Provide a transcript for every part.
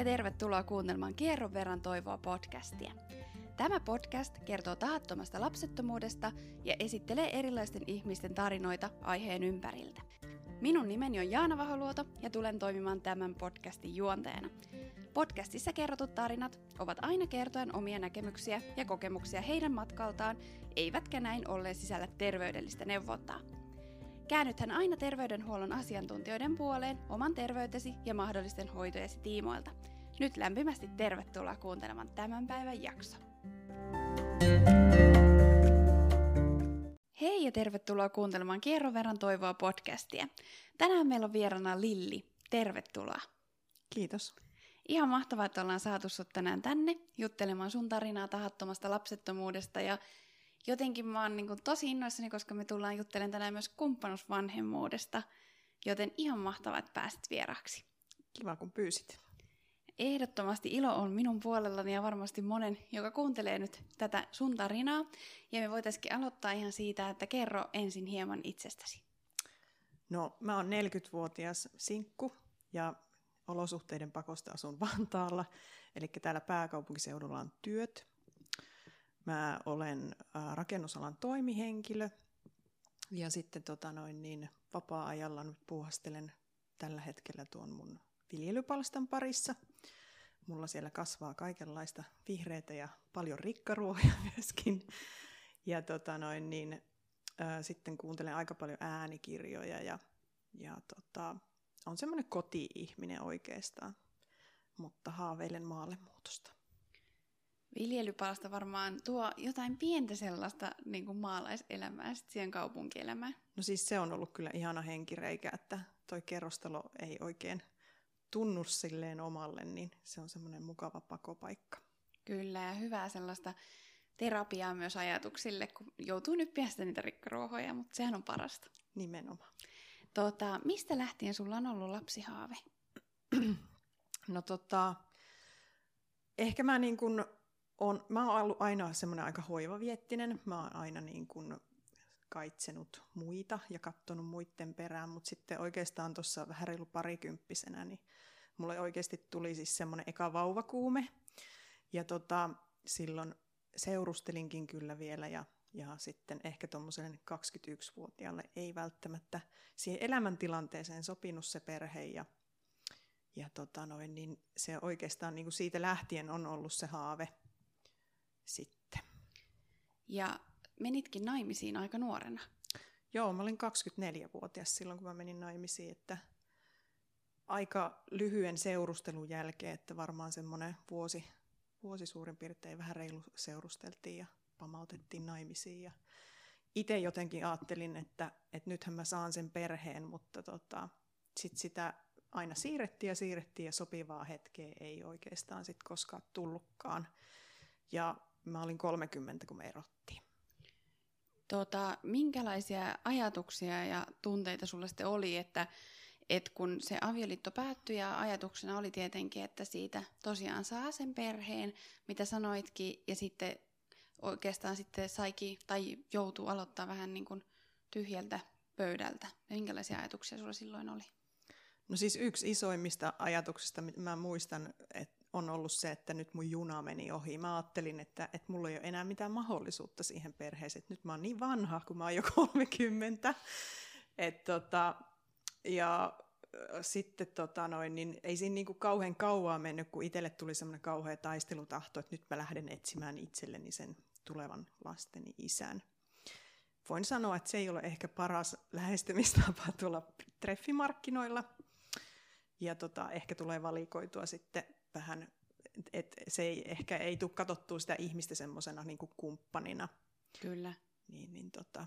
ja tervetuloa kuuntelemaan Kierron verran toivoa podcastia. Tämä podcast kertoo tahattomasta lapsettomuudesta ja esittelee erilaisten ihmisten tarinoita aiheen ympäriltä. Minun nimeni on Jaana Vaholuoto ja tulen toimimaan tämän podcastin juonteena. Podcastissa kerrotut tarinat ovat aina kertoen omia näkemyksiä ja kokemuksia heidän matkaltaan, eivätkä näin ollen sisällä terveydellistä neuvontaa. Käännythän aina terveydenhuollon asiantuntijoiden puoleen oman terveytesi ja mahdollisten hoitojesi tiimoilta. Nyt lämpimästi tervetuloa kuuntelemaan tämän päivän jakso. Hei ja tervetuloa kuuntelemaan Kierron verran toivoa podcastia. Tänään meillä on vierana Lilli. Tervetuloa. Kiitos. Ihan mahtavaa, että ollaan saatu sut tänään tänne juttelemaan sun tarinaa tahattomasta lapsettomuudesta ja jotenkin mä oon niin kuin tosi innoissani, koska me tullaan juttelemaan tänään myös kumppanusvanhemmuudesta, joten ihan mahtavaa, että pääsit vieraksi. Kiva, kun pyysit. Ehdottomasti ilo on minun puolellani ja varmasti monen, joka kuuntelee nyt tätä sun tarinaa. Ja me voitaisiin aloittaa ihan siitä, että kerro ensin hieman itsestäsi. No, mä oon 40-vuotias sinkku ja olosuhteiden pakosta asun Vantaalla. Eli täällä pääkaupunkiseudulla on työt. Mä olen rakennusalan toimihenkilö ja sitten tota noin, niin vapaa-ajalla nyt puuhastelen tällä hetkellä tuon mun viljelypalstan parissa. Mulla siellä kasvaa kaikenlaista vihreitä ja paljon rikkaruohoja myöskin. Ja tota noin, niin, ää, sitten kuuntelen aika paljon äänikirjoja ja, ja tota, on semmoinen koti-ihminen oikeastaan, mutta haaveilen maalle muutosta. Viljelypalsta varmaan tuo jotain pientä sellaista niin kuin maalaiselämää sitten siihen kaupunkielämään. No siis se on ollut kyllä ihana henkireikä, että toi kerrostalo ei oikein tunnu silleen omalle, niin se on semmoinen mukava pakopaikka. Kyllä, ja hyvää sellaista terapiaa myös ajatuksille, kun joutuu nyt piästä niitä rikkaruohoja, mutta sehän on parasta. Nimenomaan. Tota, mistä lähtien sulla on ollut lapsihaave? No tota, ehkä mä niin kuin on, mä oon ollut aina semmoinen aika hoivaviettinen. Mä oon aina niin kuin kaitsenut muita ja katsonut muiden perään, mutta sitten oikeastaan tuossa vähän reilu parikymppisenä, niin mulle oikeasti tuli siis semmoinen eka vauvakuume. Ja tota, silloin seurustelinkin kyllä vielä ja, ja sitten ehkä tuommoiselle 21-vuotiaalle ei välttämättä siihen elämäntilanteeseen sopinut se perhe ja, ja tota noin, niin se oikeastaan niin kuin siitä lähtien on ollut se haave sitten. Ja menitkin naimisiin aika nuorena. Joo, mä olin 24-vuotias silloin, kun mä menin naimisiin, että aika lyhyen seurustelun jälkeen, että varmaan semmoinen vuosi, vuosi suurin piirtein vähän reilu seurusteltiin ja pamautettiin naimisiin. Ja itse jotenkin ajattelin, että, että nythän mä saan sen perheen, mutta tota, sit sitä aina siirrettiin ja siirrettiin ja sopivaa hetkeä ei oikeastaan sit koskaan tullutkaan. Ja mä olin 30, kun me erottiin. Tota, minkälaisia ajatuksia ja tunteita sulla sitten oli, että et kun se avioliitto päättyi ja ajatuksena oli tietenkin, että siitä tosiaan saa sen perheen, mitä sanoitkin, ja sitten oikeastaan sitten saikin tai joutuu aloittaa vähän niin kuin tyhjältä pöydältä. Ja minkälaisia ajatuksia sulla silloin oli? No siis yksi isoimmista ajatuksista, mitä mä muistan, että on ollut se, että nyt mun juna meni ohi. Mä ajattelin, että, että mulla ei ole enää mitään mahdollisuutta siihen perheeseen. Nyt mä oon niin vanha, kun mä oon jo 30. Et tota, ja sitten tota noin, niin ei siinä niinku kauhean kauaa mennyt, kun itselle tuli semmoinen kauhea taistelutahto, että nyt mä lähden etsimään itselleni sen tulevan lasteni isän. Voin sanoa, että se ei ole ehkä paras lähestymistapa tuolla treffimarkkinoilla. Ja tota, ehkä tulee valikoitua sitten vähän, että se ei, ehkä ei tule katsottua sitä ihmistä semmoisena niin kumppanina. Kyllä. Niin, niin tota,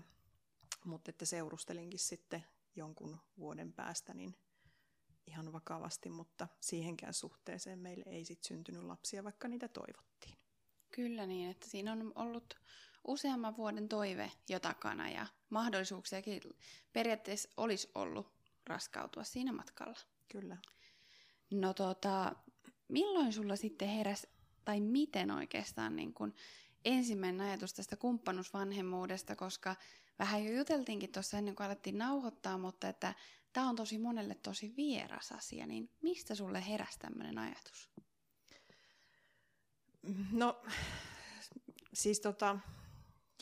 mutta että seurustelinkin sitten jonkun vuoden päästä niin ihan vakavasti, mutta siihenkään suhteeseen meille ei sitten syntynyt lapsia, vaikka niitä toivottiin. Kyllä niin, että siinä on ollut useamman vuoden toive jo takana ja mahdollisuuksiakin periaatteessa olisi ollut raskautua siinä matkalla. Kyllä. No tota, milloin sulla sitten heräs, tai miten oikeastaan niin kun ensimmäinen ajatus tästä kumppanusvanhemmuudesta, koska vähän jo juteltiinkin tuossa ennen kuin alettiin nauhoittaa, mutta että tämä on tosi monelle tosi vieras asia, niin mistä sulle heräsi tämmöinen ajatus? No, siis tota,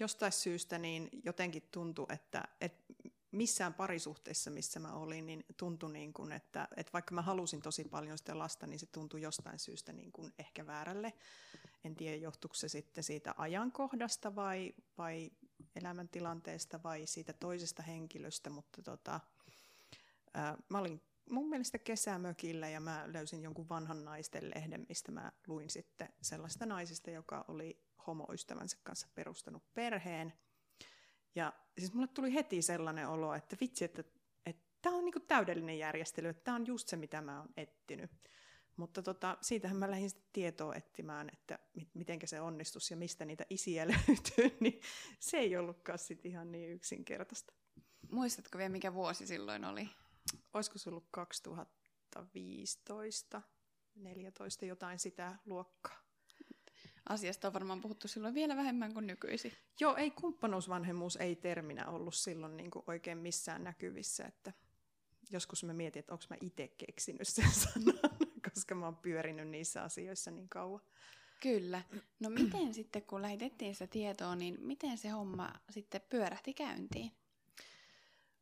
jostain syystä niin jotenkin tuntui, että, että missään parisuhteessa, missä mä olin, niin tuntui niin kuin, että, että vaikka mä halusin tosi paljon sitä lasta, niin se tuntui jostain syystä niin kuin ehkä väärälle. En tiedä, johtuiko se sitten siitä ajankohdasta vai, vai elämäntilanteesta vai siitä toisesta henkilöstä, mutta tota, ää, mä olin mun mielestä kesämökillä ja mä löysin jonkun vanhan naisten lehden, mistä mä luin sitten sellaista naisesta, joka oli homoystävänsä kanssa perustanut perheen. Ja siis mulle tuli heti sellainen olo, että vitsi, että tämä on niinku täydellinen järjestely, että tämä on just se, mitä mä oon etsinyt. Mutta tota, siitähän mä lähdin sitten tietoa etsimään, että miten se onnistus ja mistä niitä isiä löytyy, niin se ei ollutkaan sitten ihan niin yksinkertaista. Muistatko vielä, mikä vuosi silloin oli? Olisiko se ollut 2015, 14, jotain sitä luokkaa? Asiasta on varmaan puhuttu silloin vielä vähemmän kuin nykyisin. Joo, ei kumppanuusvanhemmuus ei terminä ollut silloin niin kuin oikein missään näkyvissä, että joskus mä mietin, että onko mä itse keksinyt sen sanan, koska mä oon pyörinyt niissä asioissa niin kauan. Kyllä. No miten sitten, kun lähetettiin sitä tietoa, niin miten se homma sitten pyörähti käyntiin?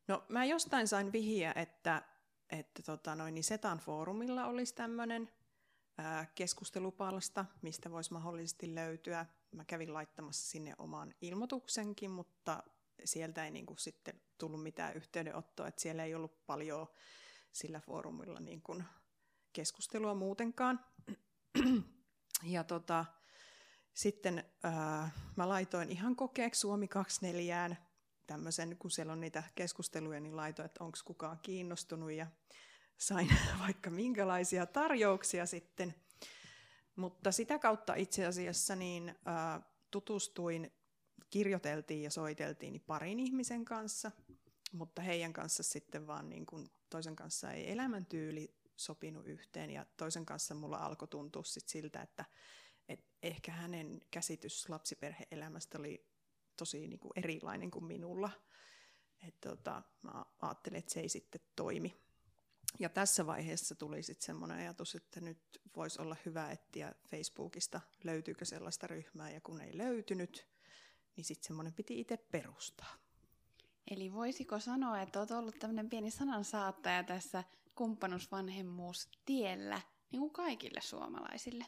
No mä jostain sain vihiä, että, että tota noin, niin Setan foorumilla olisi tämmöinen keskustelupalsta, mistä voisi mahdollisesti löytyä. Mä kävin laittamassa sinne oman ilmoituksenkin, mutta sieltä ei niin kuin sitten tullut mitään yhteydenottoa, että siellä ei ollut paljon sillä foorumilla niin kuin keskustelua muutenkaan. Ja tota, sitten ää, mä laitoin ihan kokeeksi Suomi 24 tämmöisen, kun siellä on niitä keskusteluja, niin laitoin, että onko kukaan kiinnostunut ja sain vaikka minkälaisia tarjouksia sitten. Mutta sitä kautta itse asiassa niin tutustuin, kirjoiteltiin ja soiteltiin niin parin ihmisen kanssa, mutta heidän kanssa sitten vaan niin kuin toisen kanssa ei elämäntyyli sopinut yhteen ja toisen kanssa mulla alkoi tuntua sit siltä, että et ehkä hänen käsitys lapsiperheelämästä oli tosi niin kuin erilainen kuin minulla. Et tota, mä ajattelin, että se ei sitten toimi. Ja tässä vaiheessa tuli sitten semmoinen ajatus, että nyt voisi olla hyvä etsiä Facebookista, löytyykö sellaista ryhmää, ja kun ei löytynyt, niin sitten semmoinen piti itse perustaa. Eli voisiko sanoa, että olet ollut tämmöinen pieni sanansaattaja tässä kumppanuusvanhemmuustiellä niin kuin kaikille suomalaisille?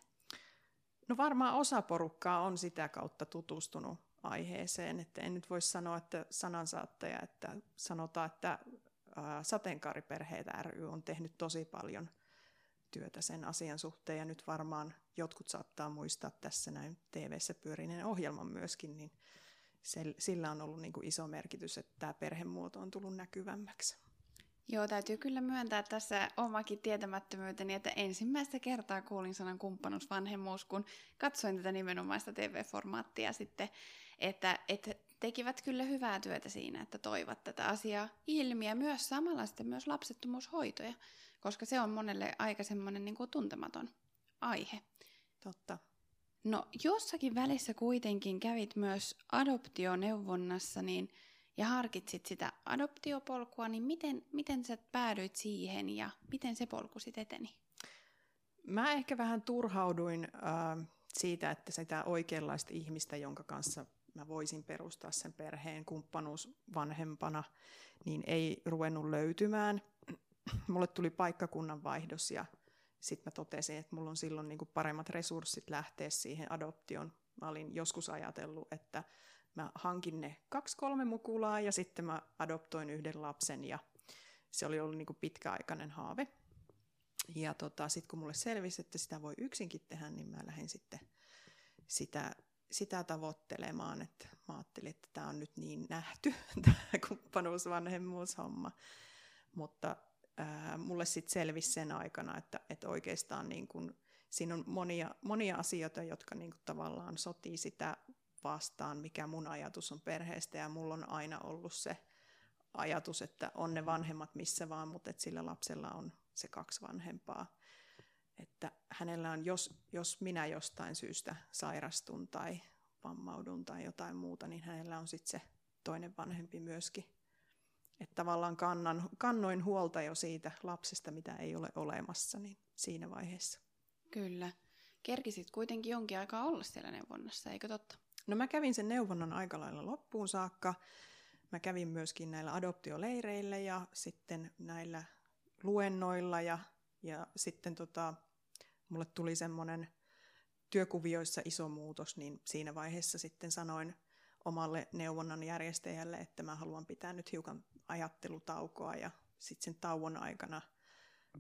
No varmaan osa porukkaa on sitä kautta tutustunut aiheeseen, että en nyt voi sanoa, että sanansaattaja, että sanotaan, että sateenkaariperheet ry on tehnyt tosi paljon työtä sen asian suhteen, ja nyt varmaan jotkut saattaa muistaa tässä näin TV-ssä pyörineen ohjelman myöskin, niin sillä on ollut niin kuin iso merkitys, että tämä perhemuoto on tullut näkyvämmäksi. Joo, täytyy kyllä myöntää tässä omakin tietämättömyyteni, että ensimmäistä kertaa kuulin sanan kumppanuusvanhemmuus, kun katsoin tätä nimenomaista TV-formaattia sitten, että, että tekivät kyllä hyvää työtä siinä, että toivat tätä asiaa ilmi ja myös samalla sitten myös lapsettomuushoitoja, koska se on monelle aika semmoinen niin kuin tuntematon aihe. Totta. No jossakin välissä kuitenkin kävit myös adoptioneuvonnassa niin, ja harkitsit sitä adoptiopolkua, niin miten, miten sä päädyit siihen ja miten se polku sitten eteni? Mä ehkä vähän turhauduin äh, siitä, että sitä oikeanlaista ihmistä, jonka kanssa mä voisin perustaa sen perheen kumppanuus vanhempana, niin ei ruvennut löytymään. Mulle tuli paikkakunnan vaihdos ja sitten mä totesin, että mulla on silloin niin paremmat resurssit lähteä siihen adoptioon. Mä olin joskus ajatellut, että mä hankin ne kaksi-kolme mukulaa ja sitten mä adoptoin yhden lapsen ja se oli ollut niin pitkäaikainen haave. Ja tota, sitten kun mulle selvisi, että sitä voi yksinkin tehdä, niin mä lähdin sitten sitä sitä tavoittelemaan, että mä ajattelin, että tämä on nyt niin nähty, tämä kumppanuusvanhemmuushomma. Mutta ää, mulle sitten selvisi sen aikana, että, että oikeastaan niin kun, siinä on monia, monia asioita, jotka niin kun tavallaan sotii sitä vastaan, mikä mun ajatus on perheestä, ja mulla on aina ollut se ajatus, että on ne vanhemmat missä vaan, mutta että sillä lapsella on se kaksi vanhempaa että hänellä on, jos, jos minä jostain syystä sairastun tai vammaudun tai jotain muuta, niin hänellä on sitten se toinen vanhempi myöskin että tavallaan kannan, kannoin huolta jo siitä lapsesta, mitä ei ole olemassa, niin siinä vaiheessa. Kyllä. Kerkisit kuitenkin jonkin aikaa olla siellä neuvonnassa, eikö totta? No mä kävin sen neuvonnan aika lailla loppuun saakka. Mä kävin myöskin näillä adoptioleireillä ja sitten näillä luennoilla ja, ja sitten tota, mulle tuli semmoinen työkuvioissa iso muutos, niin siinä vaiheessa sitten sanoin omalle neuvonnan järjestäjälle, että mä haluan pitää nyt hiukan ajattelutaukoa ja sitten sen tauon aikana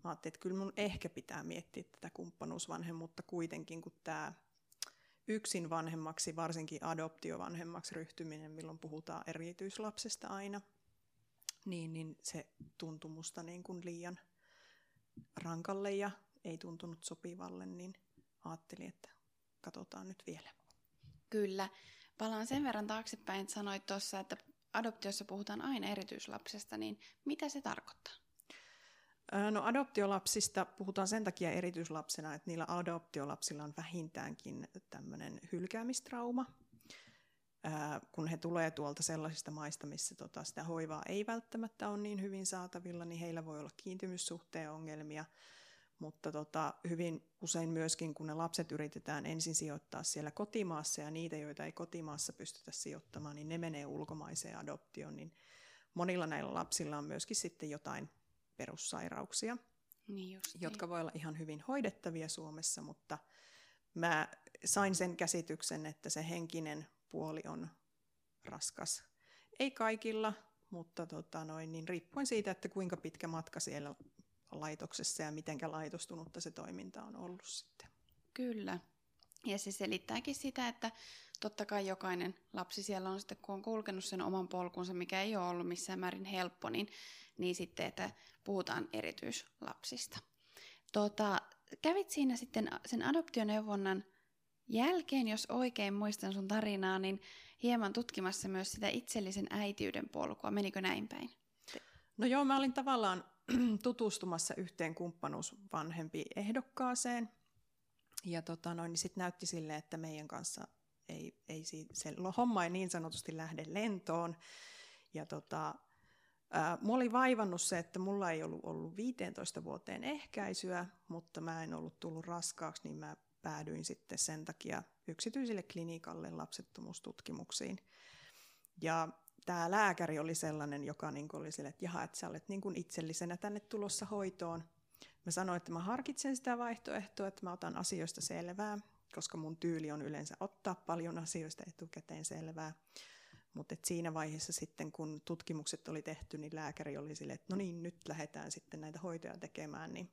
mä ajattelin, että kyllä mun ehkä pitää miettiä tätä kumppanuusvanhemmuutta kuitenkin, kun tämä yksin vanhemmaksi, varsinkin adoptiovanhemmaksi ryhtyminen, milloin puhutaan erityislapsesta aina, niin, niin se tuntui musta niin kuin liian rankalle ja ei tuntunut sopivalle, niin ajattelin, että katsotaan nyt vielä. Kyllä. Palaan sen verran taaksepäin, että sanoit tuossa, että adoptiossa puhutaan aina erityislapsesta, niin mitä se tarkoittaa? No adoptiolapsista puhutaan sen takia erityislapsena, että niillä adoptiolapsilla on vähintäänkin tämmöinen hylkäämistrauma, kun he tulee tuolta sellaisista maista, missä tota sitä hoivaa ei välttämättä ole niin hyvin saatavilla, niin heillä voi olla kiintymyssuhteen ongelmia, mutta tota, hyvin usein myöskin, kun ne lapset yritetään ensin sijoittaa siellä kotimaassa ja niitä, joita ei kotimaassa pystytä sijoittamaan, niin ne menee ulkomaiseen adoptioon, niin monilla näillä lapsilla on myöskin sitten jotain perussairauksia, niin. jotka voi olla ihan hyvin hoidettavia Suomessa, mutta mä sain sen käsityksen, että se henkinen puoli on raskas. Ei kaikilla, mutta tota noin, niin riippuen siitä, että kuinka pitkä matka siellä laitoksessa ja mitenkä laitostunutta se toiminta on ollut sitten. Kyllä. Ja se selittääkin sitä, että totta kai jokainen lapsi siellä on sitten, kun on kulkenut sen oman polkunsa, mikä ei ole ollut missään määrin helppo, niin, niin sitten, että puhutaan erityislapsista. Tota, kävit siinä sitten sen adoptioneuvonnan jälkeen, jos oikein muistan sun tarinaa, niin hieman tutkimassa myös sitä itsellisen äitiyden polkua. Menikö näin päin? No joo, mä olin tavallaan tutustumassa yhteen kumppanuusvanhempi ehdokkaaseen. Ja tota noin, niin sitten näytti sille, että meidän kanssa ei, ei se homma ei niin sanotusti lähde lentoon. Ja tota, ää, mua oli vaivannut se, että mulla ei ollut ollut 15 vuoteen ehkäisyä, mutta mä en ollut tullut raskaaksi, niin mä päädyin sitten sen takia yksityiselle klinikalle lapsettomuustutkimuksiin. Ja tämä lääkäri oli sellainen, joka niin oli sille, että jaha, että sä olet niin kuin itsellisenä tänne tulossa hoitoon. Mä sanoin, että mä harkitsen sitä vaihtoehtoa, että mä otan asioista selvää, koska mun tyyli on yleensä ottaa paljon asioista etukäteen selvää. Mutta siinä vaiheessa sitten, kun tutkimukset oli tehty, niin lääkäri oli sille, että no niin, nyt lähdetään sitten näitä hoitoja tekemään, niin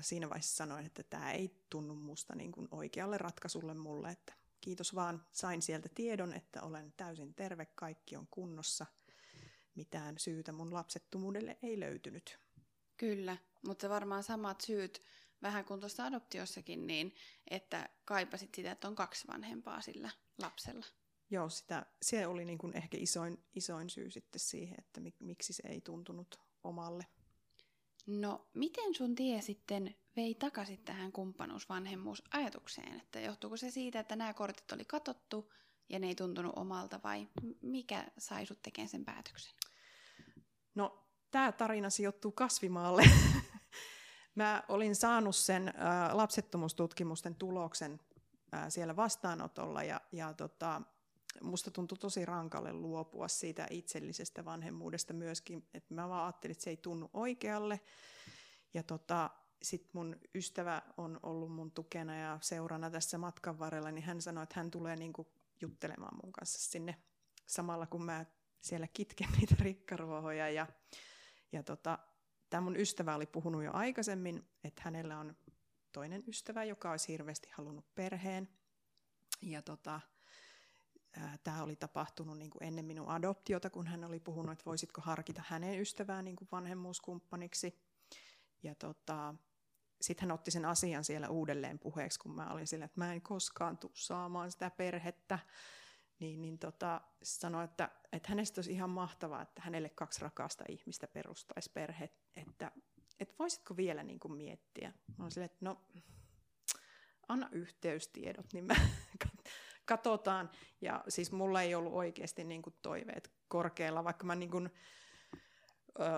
siinä vaiheessa sanoin, että tämä ei tunnu musta niin kuin oikealle ratkaisulle mulle, että kiitos vaan sain sieltä tiedon, että olen täysin terve, kaikki on kunnossa, mitään syytä mun lapsettomuudelle ei löytynyt. Kyllä, mutta varmaan samat syyt vähän kuin tuossa adoptiossakin, niin että kaipasit sitä, että on kaksi vanhempaa sillä lapsella. Joo, sitä, se oli niin kuin ehkä isoin, isoin syy sitten siihen, että miksi se ei tuntunut omalle. No, miten sun tie sitten vei takaisin tähän kumppanuusvanhemmuusajatukseen? Että johtuuko se siitä, että nämä kortit oli katottu ja ne ei tuntunut omalta vai mikä sai sut tekemään sen päätöksen? No, tämä tarina sijoittuu kasvimaalle. Mä olin saanut sen äh, lapsettomuustutkimusten tuloksen äh, siellä vastaanotolla ja, ja tota, musta tuntui tosi rankalle luopua siitä itsellisestä vanhemmuudesta myöskin, että mä vaan ajattelin, että se ei tunnu oikealle. Ja tota, sitten mun ystävä on ollut mun tukena ja seurana tässä matkan varrella, niin hän sanoi, että hän tulee niinku juttelemaan mun kanssa sinne samalla, kun mä siellä kitken niitä rikkaruohoja. Ja, ja tota, tämä mun ystävä oli puhunut jo aikaisemmin, että hänellä on toinen ystävä, joka olisi hirveästi halunnut perheen. Ja tota, tämä oli tapahtunut niin kuin ennen minun adoptiota, kun hän oli puhunut, että voisitko harkita hänen ystävään niin kuin vanhemmuuskumppaniksi. Ja tota, sitten hän otti sen asian siellä uudelleen puheeksi, kun mä olin sillä, että mä en koskaan tule saamaan sitä perhettä. Niin, niin tota, sanoi, että, että hänestä olisi ihan mahtavaa, että hänelle kaksi rakasta ihmistä perustaisi perhe, että, että voisitko vielä niin kuin miettiä. Mä olin sille, että no, anna yhteystiedot, niin mä katsotaan. Ja siis mulla ei ollut oikeasti niin kuin toiveet korkealla, vaikka mä niin kuin,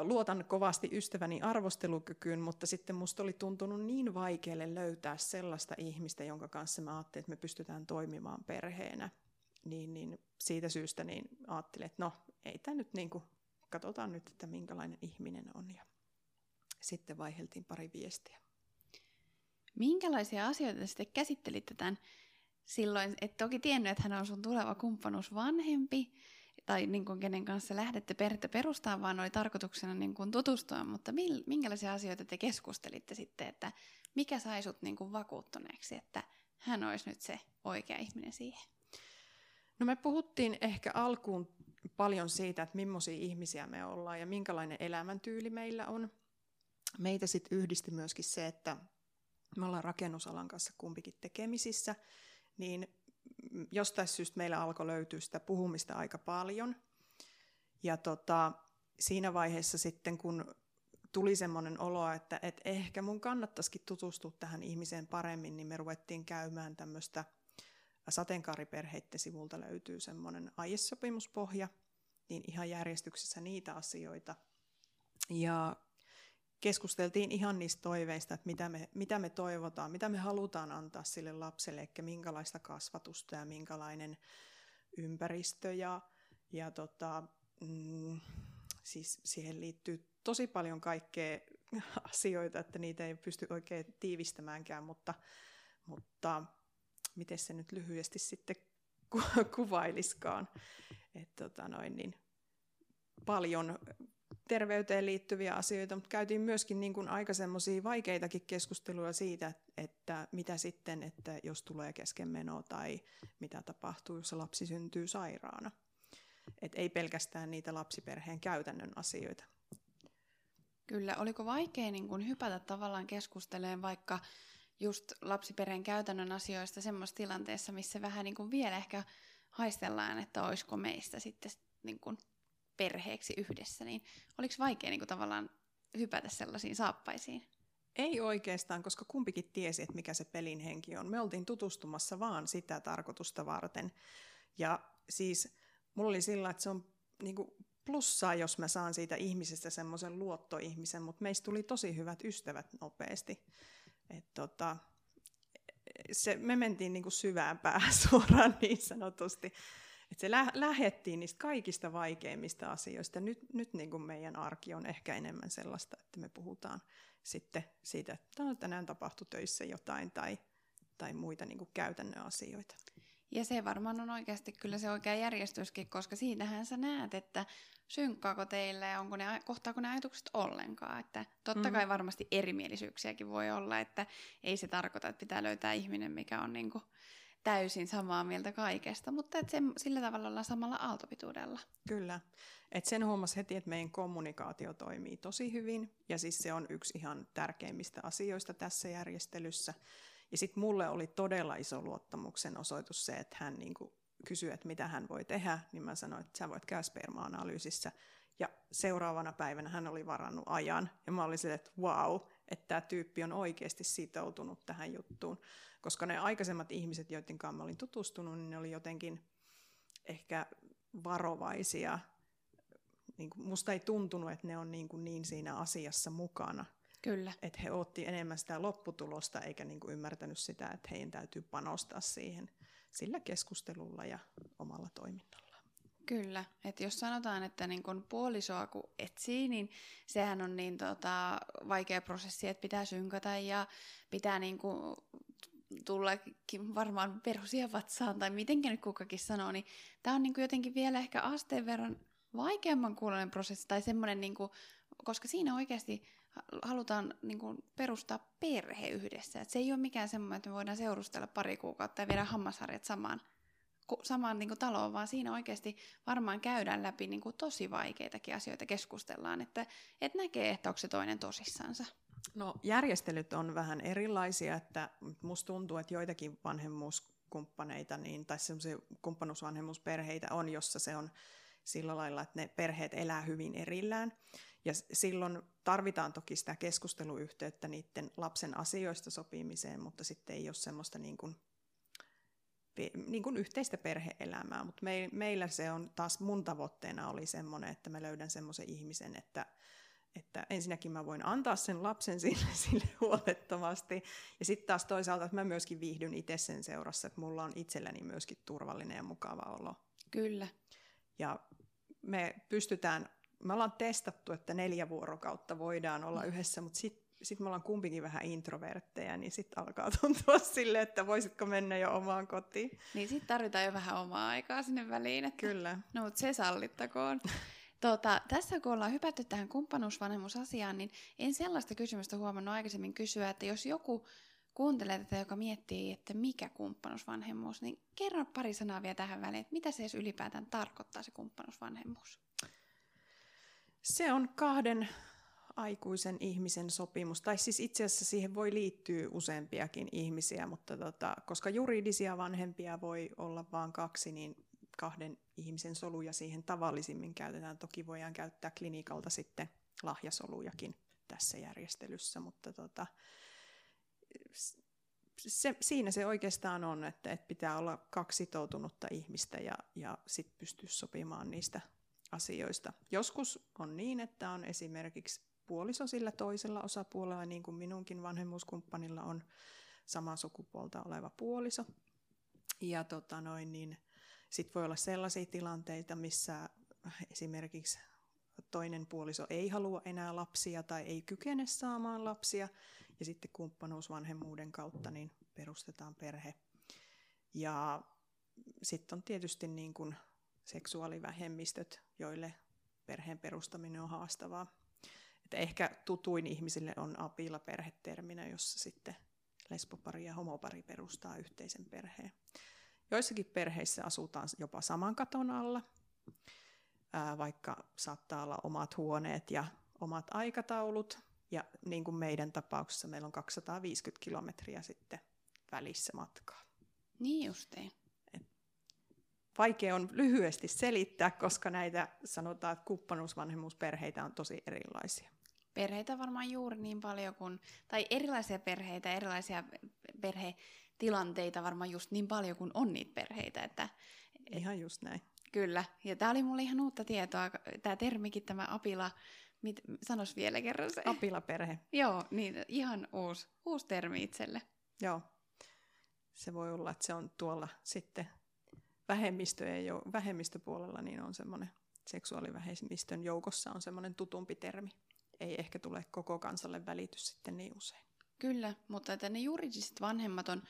luotan kovasti ystäväni arvostelukykyyn, mutta sitten musta oli tuntunut niin vaikealle löytää sellaista ihmistä, jonka kanssa mä ajattelin, että me pystytään toimimaan perheenä. Niin, niin siitä syystä niin ajattelin, että no ei tämä nyt niin kuin, katsotaan nyt, että minkälainen ihminen on. Ja sitten vaiheltiin pari viestiä. Minkälaisia asioita te sitten käsittelitte tämän silloin? Et toki tiennyt, että hän on sun tuleva kumppanuus vanhempi, tai niin kuin kenen kanssa lähdette perhettä perustaa, vaan oli tarkoituksena niin kuin tutustua, mutta minkälaisia asioita te keskustelitte sitten, että mikä sai sut niin kuin vakuuttuneeksi, että hän olisi nyt se oikea ihminen siihen? No me puhuttiin ehkä alkuun paljon siitä, että millaisia ihmisiä me ollaan ja minkälainen elämäntyyli meillä on. Meitä sitten yhdisti myöskin se, että me ollaan rakennusalan kanssa kumpikin tekemisissä, niin jostain syystä meillä alkoi löytyä sitä puhumista aika paljon. Ja tota, siinä vaiheessa sitten, kun tuli semmoinen olo, että, että ehkä mun kannattaisikin tutustua tähän ihmiseen paremmin, niin me ruvettiin käymään tämmöistä sateenkaariperheiden sivulta löytyy semmoinen aiesopimuspohja, niin ihan järjestyksessä niitä asioita. Ja keskusteltiin ihan niistä toiveista, että mitä me, mitä me toivotaan, mitä me halutaan antaa sille lapselle, eikä minkälaista kasvatusta ja minkälainen ympäristö. Ja, ja tota, mm, siis siihen liittyy tosi paljon kaikkea asioita, että niitä ei pysty oikein tiivistämäänkään, mutta, mutta miten se nyt lyhyesti sitten ku- kuvailiskaan. että tota noin, niin paljon terveyteen liittyviä asioita, mutta käytiin myöskin niin kuin aika semmoisia vaikeitakin keskusteluja siitä, että mitä sitten, että jos tulee keskenmeno tai mitä tapahtuu, jos lapsi syntyy sairaana. Et ei pelkästään niitä lapsiperheen käytännön asioita. Kyllä, oliko vaikea niin kuin hypätä tavallaan keskusteleen vaikka just lapsiperheen käytännön asioista semmoisessa tilanteessa, missä vähän niin kuin vielä ehkä haistellaan, että olisiko meistä sitten niin kuin perheeksi yhdessä, niin oliko vaikea niin kuin tavallaan hypätä sellaisiin saappaisiin? Ei oikeastaan, koska kumpikin tiesi, että mikä se pelin henki on. Me oltiin tutustumassa vaan sitä tarkoitusta varten. Ja siis mulla oli sillä, että se on niin kuin plussaa, jos mä saan siitä ihmisestä semmoisen luottoihmisen, mutta meistä tuli tosi hyvät ystävät nopeasti. Et tota, se, me mentiin niin kuin syvään päähän suoraan niin sanotusti. Et se lä- lähettiin niistä kaikista vaikeimmista asioista. Nyt, nyt niin kuin meidän arki on ehkä enemmän sellaista, että me puhutaan sitten siitä, että tänään tapahtui töissä jotain tai, tai muita niin kuin käytännön asioita. Ja se varmaan on oikeasti kyllä se oikea järjestyskin, koska siitähän sä näet, että synkkaako teille ja onko ne, kohtaako ne ajatukset ollenkaan. Että totta mm. kai varmasti erimielisyyksiäkin voi olla, että ei se tarkoita, että pitää löytää ihminen, mikä on niin kuin täysin samaa mieltä kaikesta, mutta että se, sillä tavalla ollaan samalla aaltopituudella. Kyllä. Et sen huomasi heti, että meidän kommunikaatio toimii tosi hyvin, ja siis se on yksi ihan tärkeimmistä asioista tässä järjestelyssä. Ja sitten mulle oli todella iso luottamuksen osoitus se, että hän niinku kysyi, että mitä hän voi tehdä, niin mä sanoin, että sä voit käydä sperma-analyysissä. Ja seuraavana päivänä hän oli varannut ajan, ja mä olin sille, että wow, että tämä tyyppi on oikeasti sitoutunut tähän juttuun. Koska ne aikaisemmat ihmiset, joiden kanssa mä olin tutustunut, niin ne oli jotenkin ehkä varovaisia. Niin kuin, musta ei tuntunut, että ne on niin, kuin niin siinä asiassa mukana. Kyllä. Että he otti enemmän sitä lopputulosta, eikä niin kuin ymmärtänyt sitä, että heidän täytyy panostaa siihen sillä keskustelulla ja omalla toiminnalla. Kyllä, että jos sanotaan, että niin kun puolisoa kun etsii, niin sehän on niin tota, vaikea prosessi, että pitää synkätä ja pitää niin kun tullakin varmaan perhosia vatsaan tai mitenkä nyt kukakin sanoo, niin tämä on niin jotenkin vielä ehkä asteen verran vaikeamman kuulonen prosessi tai semmoinen, niin kuin, koska siinä oikeasti halutaan niin kuin, perustaa perhe yhdessä. Et se ei ole mikään semmoinen, että me voidaan seurustella pari kuukautta ja viedä hammasharjat samaan, samaan niin kuin, taloon, vaan siinä oikeasti varmaan käydään läpi niin kuin, tosi vaikeitakin asioita, keskustellaan, että et näkee, että onko se toinen tosissansa. No järjestelyt on vähän erilaisia, että musta tuntuu, että joitakin vanhemmuuskumppaneita niin, tai semmoisia kumppanuusvanhemmuusperheitä on, jossa se on sillä lailla, että ne perheet elää hyvin erillään. Ja silloin tarvitaan toki sitä keskusteluyhteyttä niiden lapsen asioista sopimiseen, mutta sitten ei ole semmoista niin kuin niin kuin yhteistä perheelämää, mutta me, meillä se on taas mun tavoitteena oli semmoinen, että mä löydän semmoisen ihmisen, että, että ensinnäkin mä voin antaa sen lapsen sille, sille huolettomasti, ja sitten taas toisaalta, että mä myöskin viihdyn itse sen seurassa, että mulla on itselläni myöskin turvallinen ja mukava olo. Kyllä. Ja me pystytään, me ollaan testattu, että neljä vuorokautta voidaan olla mm. yhdessä, mutta sitten sitten me ollaan kumpikin vähän introvertteja, niin sitten alkaa tuntua sille, että voisitko mennä jo omaan kotiin. Niin sitten tarvitaan jo vähän omaa aikaa sinne väliin. Että... Kyllä. No mutta se sallittakoon. Tuota, tässä kun ollaan hypätty tähän kumppanuusvanhemmuusasiaan, niin en sellaista kysymystä huomannut aikaisemmin kysyä, että jos joku kuuntelee tätä, joka miettii, että mikä kumppanuusvanhemmuus, niin kerro pari sanaa vielä tähän väliin, että mitä se edes ylipäätään tarkoittaa se kumppanuusvanhemmuus? Se on kahden aikuisen ihmisen sopimus, tai siis itse asiassa siihen voi liittyä useampiakin ihmisiä, mutta tota, koska juridisia vanhempia voi olla vain kaksi, niin kahden ihmisen soluja siihen tavallisimmin käytetään. Toki voidaan käyttää klinikalta sitten lahjasolujakin tässä järjestelyssä, mutta tota, se, siinä se oikeastaan on, että, että pitää olla kaksi sitoutunutta ihmistä ja, ja sitten pystyä sopimaan niistä asioista. Joskus on niin, että on esimerkiksi puoliso sillä toisella osapuolella, niin kuin minunkin vanhemmuuskumppanilla on samaa sukupuolta oleva puoliso. Ja tota noin, niin sitten voi olla sellaisia tilanteita, missä esimerkiksi toinen puoliso ei halua enää lapsia tai ei kykene saamaan lapsia, ja sitten kumppanuusvanhemmuuden kautta niin perustetaan perhe. Ja sitten on tietysti niin kuin seksuaalivähemmistöt, joille perheen perustaminen on haastavaa. Että ehkä tutuin ihmisille on apila perheterminä, jossa sitten lesbopari ja homopari perustaa yhteisen perheen. Joissakin perheissä asutaan jopa saman katon alla, vaikka saattaa olla omat huoneet ja omat aikataulut. Ja niin kuin meidän tapauksessa meillä on 250 kilometriä sitten välissä matkaa. Niin justiin. vaikea on lyhyesti selittää, koska näitä sanotaan, että kumppanuusvanhemmuusperheitä on tosi erilaisia perheitä varmaan juuri niin paljon kuin, tai erilaisia perheitä, erilaisia perhetilanteita varmaan just niin paljon kuin on niitä perheitä. Että, ihan just näin. Kyllä, ja tämä oli mulle ihan uutta tietoa, tämä termikin, tämä apila, mit, sanos vielä kerran se. Apilaperhe. Joo, niin ihan uusi, uusi termi itselle. Joo, se voi olla, että se on tuolla sitten vähemmistöjen jo, vähemmistöpuolella, niin on semmoinen seksuaalivähemmistön joukossa on semmoinen tutumpi termi ei ehkä tule koko kansalle välitys sitten niin usein. Kyllä, mutta että ne juridiset vanhemmat on,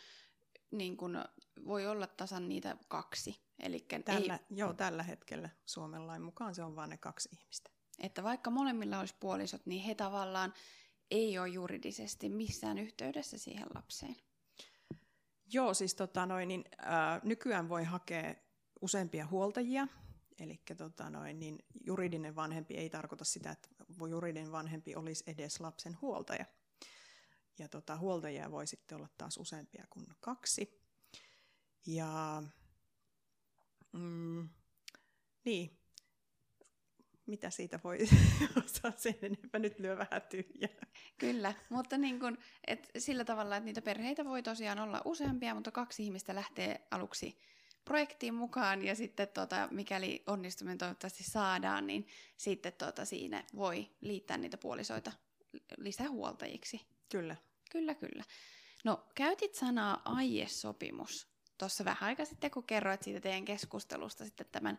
niin kun, voi olla tasan niitä kaksi. Elikkä tällä, ei, joo, tällä hetkellä Suomen lain mukaan se on vain ne kaksi ihmistä. Että vaikka molemmilla olisi puolisot, niin he tavallaan ei ole juridisesti missään yhteydessä siihen lapseen. Joo, siis tota noin, niin, ää, nykyään voi hakea useampia huoltajia, Eli tota noin, niin juridinen vanhempi ei tarkoita sitä, että juridinen vanhempi olisi edes lapsen huoltaja. Ja tota, huoltajia voi sitten olla taas useampia kuin kaksi. Ja mm, niin, mitä siitä voi osaa sen enempää, nyt lyö vähän tyhjää. Kyllä, mutta niin kun, et sillä tavalla, että niitä perheitä voi tosiaan olla useampia, mutta kaksi ihmistä lähtee aluksi projektiin mukaan ja sitten tota, mikäli onnistuminen toivottavasti saadaan, niin sitten tota, siinä voi liittää niitä puolisoita lisähuoltajiksi. Kyllä. Kyllä, kyllä. No, käytit sanaa aiesopimus tuossa vähän aika sitten, kun kerroit siitä teidän keskustelusta sitten tämän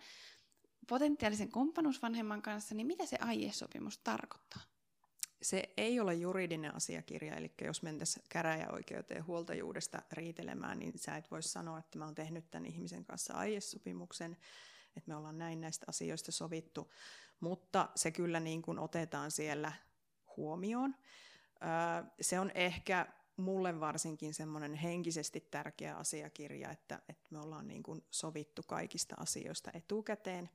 potentiaalisen kumppanuusvanhemman kanssa, niin mitä se aiesopimus tarkoittaa? Se ei ole juridinen asiakirja, eli jos mentäisiin käräjäoikeuteen huoltajuudesta riitelemään, niin sä et voi sanoa, että mä oon tehnyt tämän ihmisen kanssa aiesopimuksen, että me ollaan näin näistä asioista sovittu, mutta se kyllä niin kuin otetaan siellä huomioon. Se on ehkä mulle varsinkin semmoinen henkisesti tärkeä asiakirja, että, että me ollaan niin kuin sovittu kaikista asioista etukäteen,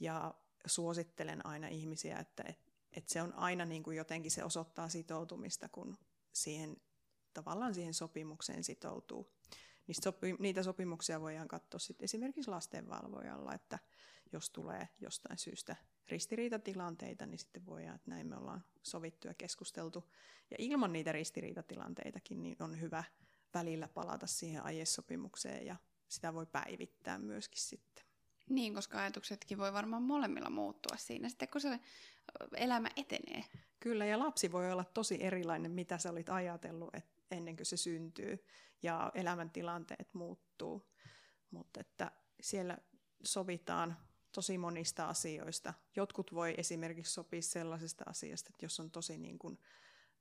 ja suosittelen aina ihmisiä, että, että että se on aina niin kuin jotenkin se osoittaa sitoutumista, kun siihen, tavallaan siihen sopimukseen sitoutuu. Niistä sopi, niitä sopimuksia voidaan katsoa sitten esimerkiksi lastenvalvojalla, että jos tulee jostain syystä ristiriitatilanteita, niin sitten voidaan, että näin me ollaan sovittu ja keskusteltu. Ja ilman niitä ristiriitatilanteitakin niin on hyvä välillä palata siihen aiesopimukseen ja sitä voi päivittää myöskin sitten. Niin, koska ajatuksetkin voi varmaan molemmilla muuttua siinä sitten, kun se elämä etenee. Kyllä, ja lapsi voi olla tosi erilainen, mitä sä olit ajatellut et ennen kuin se syntyy, ja elämäntilanteet muuttuu. Mutta että siellä sovitaan tosi monista asioista. Jotkut voi esimerkiksi sopia sellaisesta asiasta, että jos on tosi niin kuin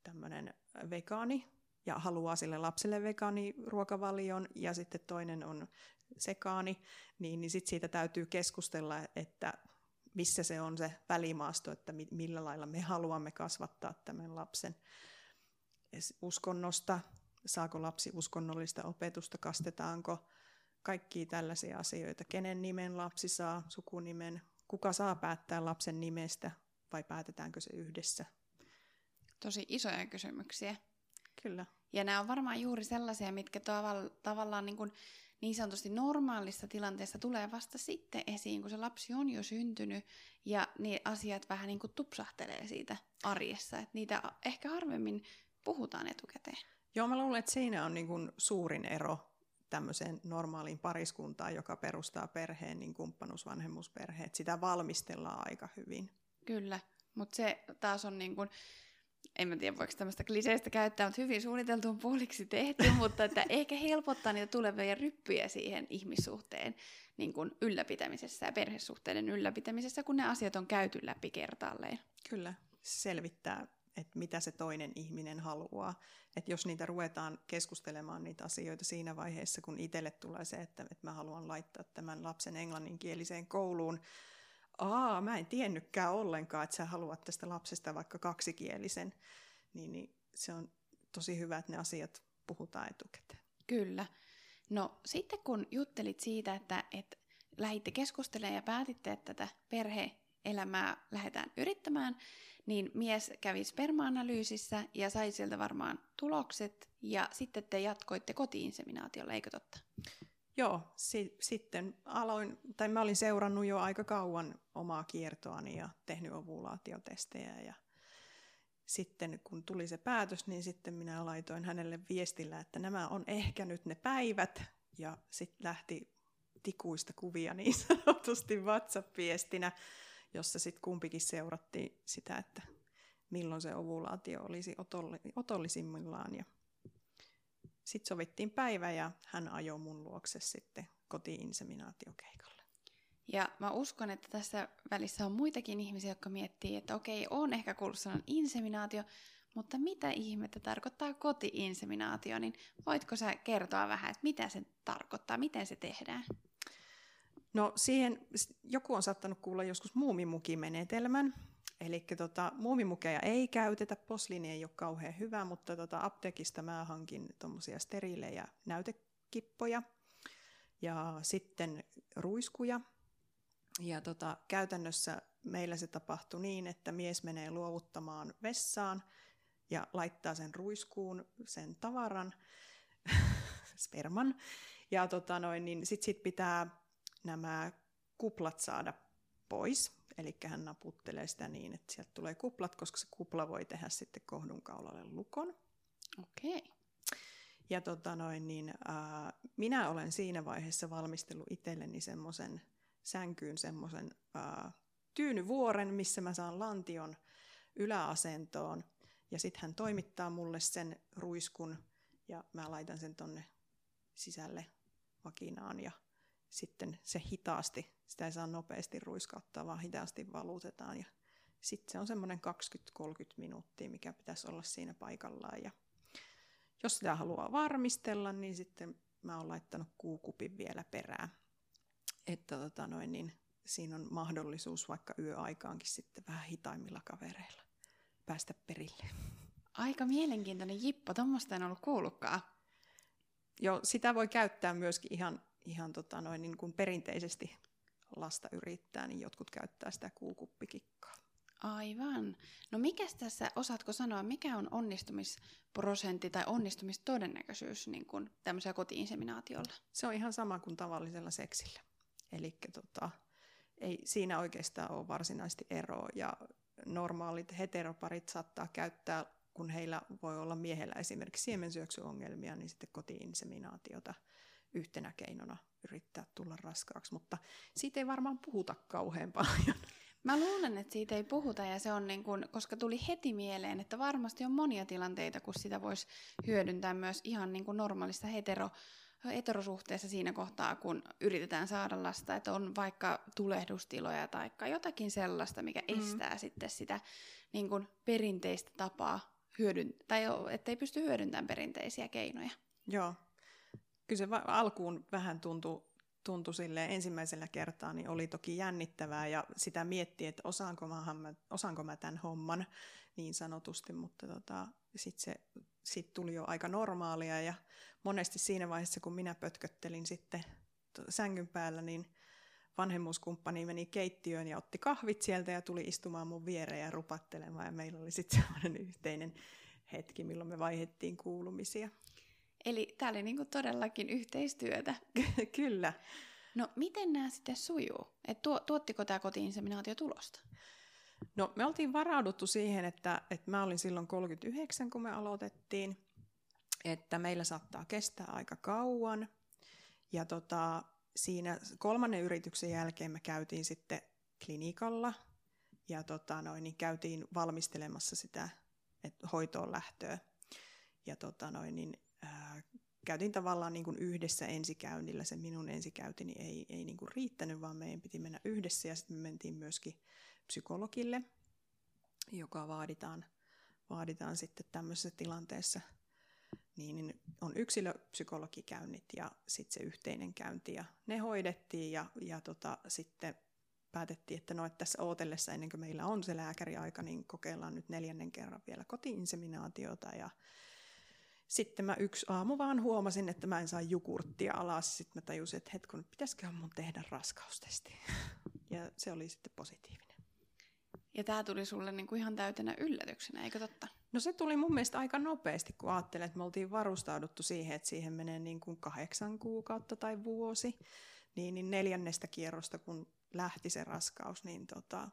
tämmöinen vegaani ja haluaa sille lapselle vegaaniruokavalion ja sitten toinen on sekaani, niin, niin sitten siitä täytyy keskustella, että missä se on se välimaasto, että millä lailla me haluamme kasvattaa tämän lapsen uskonnosta, saako lapsi uskonnollista opetusta, kastetaanko, kaikkia tällaisia asioita. Kenen nimen lapsi saa, sukunimen, kuka saa päättää lapsen nimestä vai päätetäänkö se yhdessä. Tosi isoja kysymyksiä. Kyllä. Ja nämä on varmaan juuri sellaisia, mitkä tavall- tavallaan niin, kuin niin sanotusti normaalissa tilanteessa tulee vasta sitten esiin, kun se lapsi on jo syntynyt ja ne asiat vähän niin kuin tupsahtelee siitä arjessa. Että niitä ehkä harvemmin puhutaan etukäteen. Joo, mä luulen, että siinä on niin kuin suurin ero tämmöiseen normaaliin pariskuntaan, joka perustaa perheen, niin kumppanuusvanhemmuusperheet. Sitä valmistellaan aika hyvin. Kyllä, mutta se taas on niin kuin, en mä tiedä voiko tämmöistä kliseistä käyttää, mutta hyvin suunniteltuun puoliksi tehty, mutta että ehkä helpottaa niitä tulevia ryppyjä siihen ihmissuhteen niin kuin ylläpitämisessä ja perhesuhteiden ylläpitämisessä, kun ne asiat on käyty läpi kertaalleen. Kyllä, selvittää että mitä se toinen ihminen haluaa. Että jos niitä ruvetaan keskustelemaan niitä asioita siinä vaiheessa, kun itselle tulee se, että, että mä haluan laittaa tämän lapsen englanninkieliseen kouluun, aa, mä en tiennytkään ollenkaan, että sä haluat tästä lapsesta vaikka kaksikielisen, niin, niin se on tosi hyvä, että ne asiat puhutaan etukäteen. Kyllä. No sitten kun juttelit siitä, että, että lähditte keskustelemaan ja päätitte, että tätä perhe-elämää lähdetään yrittämään, niin mies kävi sperma-analyysissä ja sai sieltä varmaan tulokset, ja sitten te jatkoitte kotiinseminaatiolla, eikö totta? Joo, si- sitten aloin, tai mä olin seurannut jo aika kauan omaa kiertoani ja tehnyt ovulaatiotestejä ja sitten kun tuli se päätös, niin sitten minä laitoin hänelle viestillä, että nämä on ehkä nyt ne päivät ja sitten lähti tikuista kuvia niin sanotusti WhatsApp-viestinä jossa sitten kumpikin seurattiin sitä, että milloin se ovulaatio olisi otollisimmillaan. Ja sitten sovittiin päivä ja hän ajoi mun luokse sitten kotiinseminaatiokeikalle. Ja mä uskon, että tässä välissä on muitakin ihmisiä, jotka miettii, että okei, on ehkä kuullut sanan inseminaatio, mutta mitä ihmettä tarkoittaa kotiinseminaatio, niin voitko sä kertoa vähän, että mitä se tarkoittaa, miten se tehdään? No siihen joku on saattanut kuulla joskus muumimukimenetelmän. Eli tota, muumimukeja ei käytetä, posliini ei ole kauhean hyvä, mutta tota, apteekista mä hankin tuommoisia steriilejä näytekippoja ja sitten ruiskuja. Ja tota, käytännössä meillä se tapahtui niin, että mies menee luovuttamaan vessaan ja laittaa sen ruiskuun, sen tavaran, sperman. Ja tota noin, niin sitten sit pitää nämä kuplat saada pois. Eli hän naputtelee sitä niin, että sieltä tulee kuplat, koska se kupla voi tehdä sitten kohdunkaulalle lukon. Okei. Okay. Ja tota noin, niin, ää, minä olen siinä vaiheessa valmistellut itselleni semmoisen sänkyyn semmoisen tyynyvuoren, missä mä saan lantion yläasentoon. Ja sitten hän toimittaa mulle sen ruiskun ja mä laitan sen tonne sisälle vakinaan ja sitten se hitaasti, sitä ei saa nopeasti ruiskauttaa, vaan hitaasti valutetaan. Ja sitten se on semmoinen 20-30 minuuttia, mikä pitäisi olla siinä paikallaan. Ja jos sitä haluaa varmistella, niin sitten mä oon laittanut kuukupin vielä perään. Että tota noin, niin siinä on mahdollisuus vaikka yöaikaankin sitten vähän hitaimmilla kavereilla päästä perille. Aika mielenkiintoinen jippo, tuommoista en ollut kuullutkaan. Joo, sitä voi käyttää myöskin ihan ihan tota noin, niin kuin perinteisesti lasta yrittää, niin jotkut käyttää sitä kuukuppikikkaa. Aivan. No mikä tässä, osaatko sanoa, mikä on onnistumisprosentti tai onnistumistodennäköisyys niin kuin tämmöisellä kotiinseminaatiolla? Se on ihan sama kuin tavallisella seksillä. Eli tota, ei siinä oikeastaan ole varsinaisesti eroa. Ja normaalit heteroparit saattaa käyttää, kun heillä voi olla miehellä esimerkiksi siemensyöksyongelmia, niin sitten kotiinseminaatiota yhtenä keinona yrittää tulla raskaaksi, mutta siitä ei varmaan puhuta kauhean paljon. Mä luulen, että siitä ei puhuta ja se on niin kuin, koska tuli heti mieleen, että varmasti on monia tilanteita, kun sitä voisi hyödyntää myös ihan niin kuin normaalista hetero, heterosuhteessa siinä kohtaa, kun yritetään saada lasta, että on vaikka tulehdustiloja tai jotakin sellaista, mikä mm. estää sitten sitä niin kuin perinteistä tapaa hyödyntää, tai ettei pysty hyödyntämään perinteisiä keinoja. Joo. Kyllä se alkuun vähän tuntui, tuntui sille ensimmäisellä kertaa, niin oli toki jännittävää ja sitä mietti, että osaanko mä, osaanko mä tämän homman niin sanotusti, mutta tota, sitten se sit tuli jo aika normaalia ja monesti siinä vaiheessa, kun minä pötköttelin sitten sängyn päällä, niin vanhemmuuskumppani meni keittiöön ja otti kahvit sieltä ja tuli istumaan mun viereen ja rupattelemaan. Ja meillä oli sitten sellainen yhteinen hetki, milloin me vaihettiin kuulumisia. Eli tämä oli niinku todellakin yhteistyötä. Kyllä. No miten nämä sitten sujuu? Et tuo, tuottiko tämä kotiinseminaatio tulosta? No me oltiin varauduttu siihen, että, että mä olin silloin 39, kun me aloitettiin, että meillä saattaa kestää aika kauan. Ja tota, siinä kolmannen yrityksen jälkeen me käytiin sitten klinikalla ja tota, noin, niin käytiin valmistelemassa sitä että hoitoon lähtöä. Ja tota, noin, niin, käytiin tavallaan niin kuin yhdessä ensikäynnillä. Se minun ensikäyntini ei, ei niin kuin riittänyt, vaan meidän piti mennä yhdessä ja sitten me mentiin myöskin psykologille, joka vaaditaan, vaaditaan sitten tämmöisessä tilanteessa – niin, niin on yksilöpsykologikäynnit ja sitten se yhteinen käynti ja ne hoidettiin ja, ja tota, sitten päätettiin, että no, että tässä ootellessa ennen kuin meillä on se lääkäriaika, niin kokeillaan nyt neljännen kerran vielä kotiinseminaatiota ja sitten mä yksi aamu vaan huomasin, että mä en saa jukurttia alas. Sitten mä tajusin, että hetkun, pitäisiköhän mun tehdä raskaustesti. Ja se oli sitten positiivinen. Ja tämä tuli sulle niinku ihan täytenä yllätyksenä, eikö totta? No se tuli mun mielestä aika nopeasti, kun ajattelin, että me oltiin varustauduttu siihen, että siihen menee niin kuin kahdeksan kuukautta tai vuosi. Niin, niin neljännestä kierrosta, kun lähti se raskaus, niin tota,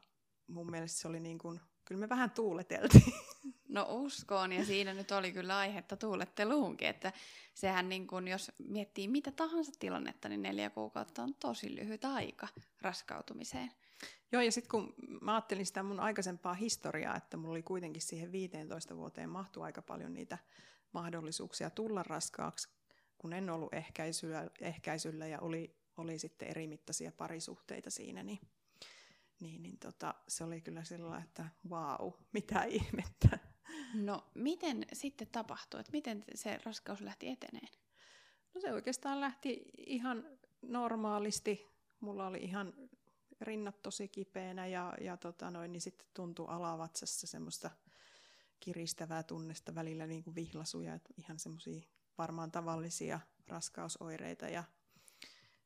mun mielestä se oli niin kuin, kyllä me vähän tuuleteltiin. No uskoon, ja siinä nyt oli kyllä aihetta tuuletteluunkin, että sehän niin kuin, jos miettii mitä tahansa tilannetta, niin neljä kuukautta on tosi lyhyt aika raskautumiseen. Joo, ja sitten kun mä ajattelin sitä mun aikaisempaa historiaa, että mulla oli kuitenkin siihen 15 vuoteen mahtu aika paljon niitä mahdollisuuksia tulla raskaaksi, kun en ollut ehkäisyllä, ehkäisyllä ja oli, oli sitten eri mittaisia parisuhteita siinä, niin, niin, niin tota, se oli kyllä sillä että vau, mitä ihmettä. No miten sitten tapahtui, että miten se raskaus lähti eteneen? No se oikeastaan lähti ihan normaalisti. Mulla oli ihan rinnat tosi kipeänä ja, ja tota noin, niin sitten tuntui alavatsassa semmoista kiristävää tunnesta välillä niin kuin vihlasuja, että ihan semmoisia varmaan tavallisia raskausoireita ja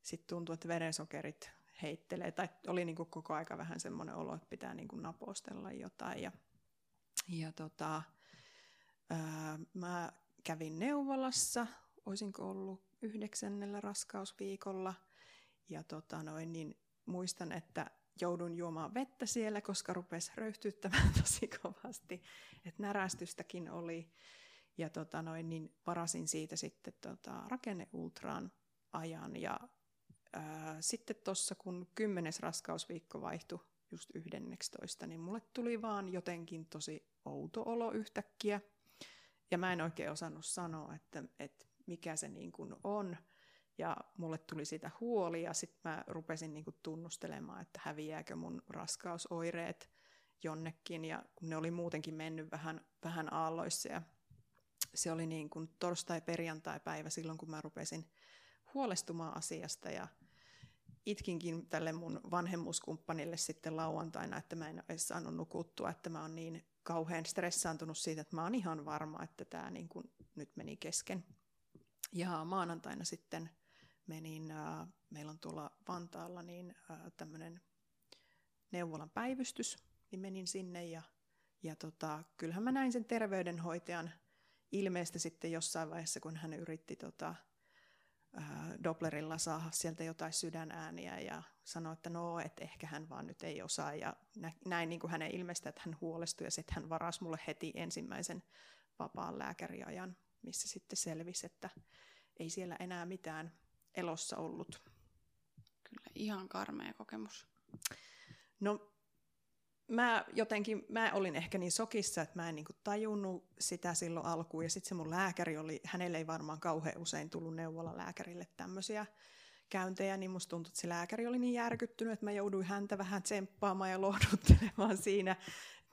sitten tuntui, että verensokerit heittelee tai oli niin kuin koko aika vähän semmoinen olo, että pitää niin kuin napostella jotain ja, ja tota, ää, mä kävin neuvolassa, olisinko ollut yhdeksännellä raskausviikolla ja tota noin, niin muistan, että joudun juomaan vettä siellä, koska rupesi röyhtyttämään tosi kovasti. Että närästystäkin oli. Ja tota noin, niin varasin siitä sitten tota, rakenneultraan ajan. Ja ää, sitten tuossa, kun kymmenes raskausviikko vaihtui just 11, niin mulle tuli vaan jotenkin tosi outo olo yhtäkkiä. Ja mä en oikein osannut sanoa, että, että mikä se niin kuin on. Ja mulle tuli siitä huoli ja sitten mä rupesin niinku tunnustelemaan, että häviääkö mun raskausoireet jonnekin. Ja kun ne oli muutenkin mennyt vähän, vähän aalloissa ja se oli niin kuin torstai-perjantai-päivä silloin, kun mä rupesin huolestumaan asiasta ja itkinkin tälle mun vanhemmuuskumppanille sitten lauantaina, että mä en edes saanut nukuttua, että mä oon niin kauhean stressaantunut siitä, että mä oon ihan varma, että tämä niin kuin nyt meni kesken. Ja maanantaina sitten menin, äh, meillä on tuolla Vantaalla niin äh, tämmöinen neuvolan päivystys, niin menin sinne ja, ja tota, kyllähän mä näin sen terveydenhoitajan ilmeistä sitten jossain vaiheessa, kun hän yritti tota, äh, Dopplerilla saada sieltä jotain sydänääniä ja sanoi, että no, että ehkä hän vaan nyt ei osaa. Ja näin niin kuin hänen ilmeistä, että hän huolestui ja sitten hän varasi mulle heti ensimmäisen vapaan lääkäriajan, missä sitten selvisi, että ei siellä enää mitään elossa ollut. Kyllä, ihan karmea kokemus. No, mä jotenkin, mä olin ehkä niin sokissa, että mä en niinku tajunnut sitä silloin alkuun. Ja sitten se mun lääkäri oli, hänelle ei varmaan kauhean usein tullut neuvolalääkärille tämmöisiä käyntejä, niin musta tuntui, että se lääkäri oli niin järkyttynyt, että mä jouduin häntä vähän tsemppaamaan ja lohduttelemaan siinä.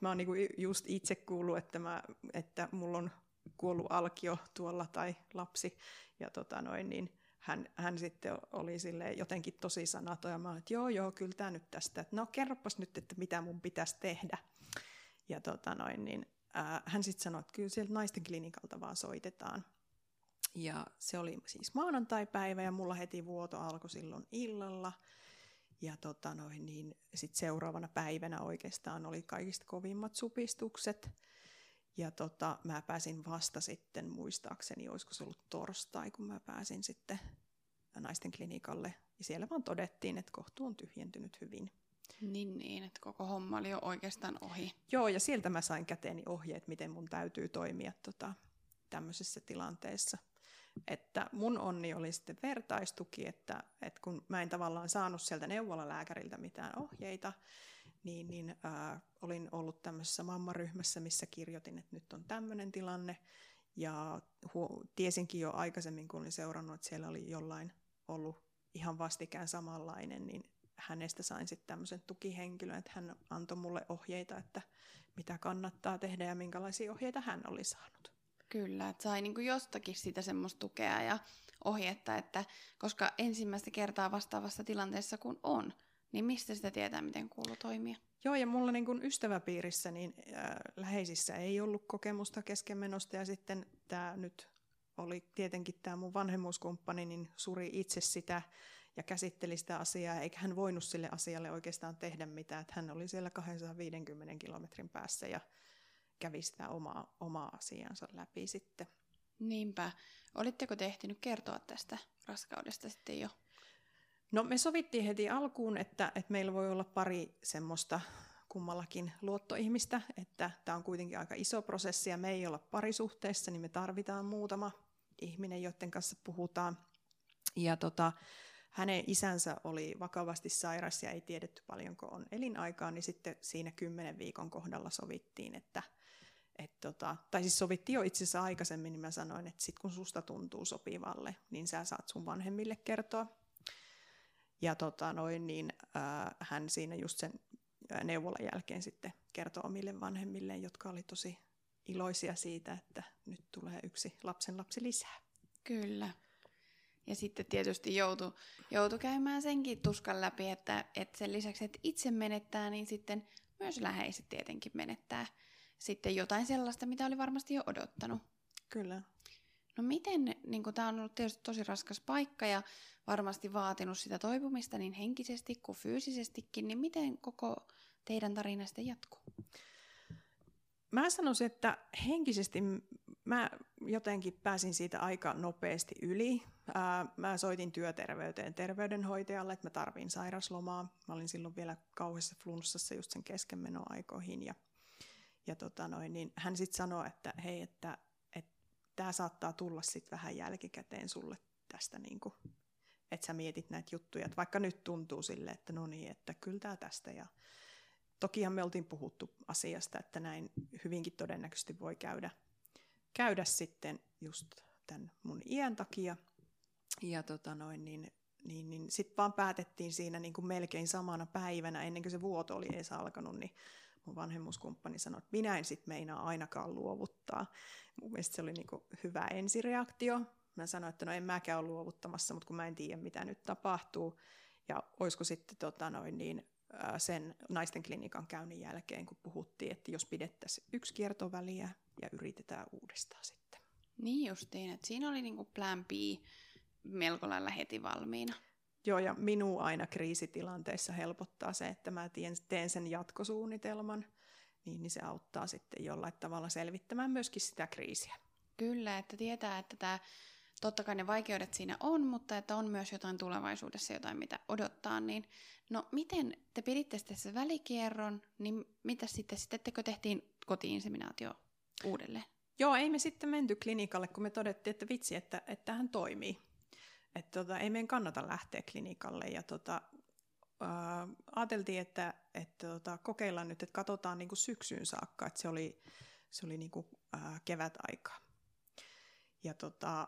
Mä oon niinku just itse kuullut, että, mä, että mulla on kuollut alkio tuolla tai lapsi. Ja tota noin, niin hän, hän sitten oli sille jotenkin tosi sanaton ja mä että joo joo, kyllä tämä nyt tästä, että no kerropas nyt, että mitä mun pitäisi tehdä. Ja tota noin, niin, ää, hän sitten sanoi, että kyllä sieltä naisten klinikalta vaan soitetaan. Ja se oli siis maanantai-päivä ja mulla heti vuoto alkoi silloin illalla. Ja tota noin, niin sit seuraavana päivänä oikeastaan oli kaikista kovimmat supistukset. Ja tota, mä pääsin vasta sitten, muistaakseni, olisiko se ollut torstai, kun mä pääsin sitten naisten klinikalle. Ja siellä vaan todettiin, että kohtu on tyhjentynyt hyvin. Niin, niin, että koko homma oli jo oikeastaan ohi. Joo, ja sieltä mä sain käteeni ohjeet, miten mun täytyy toimia tota, tämmöisessä tilanteessa. Että mun onni oli sitten vertaistuki, että, että kun mä en tavallaan saanut sieltä neuvolalääkäriltä mitään ohjeita, niin, niin äh, olin ollut tämmöisessä mammaryhmässä, missä kirjoitin, että nyt on tämmöinen tilanne. Ja hu- tiesinkin jo aikaisemmin, kun olin seurannut, että siellä oli jollain ollut ihan vastikään samanlainen, niin hänestä sain sitten tämmöisen tukihenkilön, että hän antoi mulle ohjeita, että mitä kannattaa tehdä ja minkälaisia ohjeita hän oli saanut. Kyllä, että sai niinku jostakin sitä semmoista tukea ja ohjetta, että koska ensimmäistä kertaa vastaavassa tilanteessa kun on, niin mistä sitä tietää, miten kuuluu toimia? Joo, ja mulla niin kun ystäväpiirissä niin äh, läheisissä ei ollut kokemusta keskenmenosta, ja sitten tämä nyt oli tietenkin tämä mun vanhemmuuskumppani, niin suri itse sitä ja käsitteli sitä asiaa, eikä hän voinut sille asialle oikeastaan tehdä mitään, että hän oli siellä 250 kilometrin päässä ja kävi sitä omaa, omaa asiansa läpi sitten. Niinpä. Olitteko te ehtinyt kertoa tästä raskaudesta sitten jo? No me sovittiin heti alkuun, että, että meillä voi olla pari semmoista kummallakin luottoihmistä, että tämä on kuitenkin aika iso prosessi ja me ei olla parisuhteessa, niin me tarvitaan muutama ihminen, joiden kanssa puhutaan. Ja tota, hänen isänsä oli vakavasti sairas ja ei tiedetty paljonko on elinaikaa, niin sitten siinä kymmenen viikon kohdalla sovittiin, että et tota, tai siis sovittiin jo itse asiassa aikaisemmin, niin mä sanoin, että sit kun susta tuntuu sopivalle, niin sä saat sun vanhemmille kertoa. Ja tota, noin, niin, äh, hän siinä just sen neuvolan jälkeen sitten kertoi omille vanhemmille, jotka oli tosi iloisia siitä, että nyt tulee yksi lapsen lapsi lisää. Kyllä. Ja sitten tietysti joutui, joutu käymään senkin tuskan läpi, että, että sen lisäksi, että itse menettää, niin sitten myös läheiset tietenkin menettää sitten jotain sellaista, mitä oli varmasti jo odottanut. Kyllä. No miten, niin tämä on ollut tietysti tosi raskas paikka ja varmasti vaatinut sitä toipumista niin henkisesti kuin fyysisestikin, niin miten koko teidän tarina sitten jatkuu? Mä sanoisin, että henkisesti mä jotenkin pääsin siitä aika nopeasti yli. mä soitin työterveyteen terveydenhoitajalle, että mä tarvin sairaslomaa. Mä olin silloin vielä kauheassa flunssassa just sen keskenmenoaikoihin ja, ja tota noin, niin hän sitten sanoi, että hei, että tämä saattaa tulla sitten vähän jälkikäteen sulle tästä, niin että sä mietit näitä juttuja. Että vaikka nyt tuntuu sille, että no niin, että kyllä tämä tästä. Ja tokihan me oltiin puhuttu asiasta, että näin hyvinkin todennäköisesti voi käydä, käydä sitten just tämän mun iän takia. Ja tota noin, niin, niin, niin sitten vaan päätettiin siinä niin kuin melkein samana päivänä, ennen kuin se vuoto oli edes alkanut, niin mun vanhemmuuskumppani sanoi, että minä en sit meinaa ainakaan luovuttaa. Mun mielestä se oli niinku hyvä ensireaktio. Mä sanoin, että no en mäkään ole luovuttamassa, mutta kun mä en tiedä, mitä nyt tapahtuu. Ja olisiko sitten tota noin niin, sen naisten klinikan käynnin jälkeen, kun puhuttiin, että jos pidettäisiin yksi kiertoväliä ja yritetään uudestaan sitten. Niin justiin, että siinä oli niinku plan B melko lailla heti valmiina. Joo, ja minua aina kriisitilanteissa helpottaa se, että mä teen, teen sen jatkosuunnitelman, niin, niin se auttaa sitten jollain tavalla selvittämään myöskin sitä kriisiä. Kyllä, että tietää, että tämä, totta kai ne vaikeudet siinä on, mutta että on myös jotain tulevaisuudessa, jotain mitä odottaa, niin no miten te piditte sitten se välikierron, niin mitä sitten, sittentekö tehtiin kotiinseminaatio uudelleen? Joo, ei me sitten menty klinikalle, kun me todettiin, että vitsi, että, että hän toimii että tota, ei meidän kannata lähteä klinikalle. Ja tota, ää, ajateltiin, että, että tota, kokeillaan nyt, että katsotaan niin kuin syksyyn saakka, että se oli, se oli niin kuin, ää, kevätaika. Ja tota,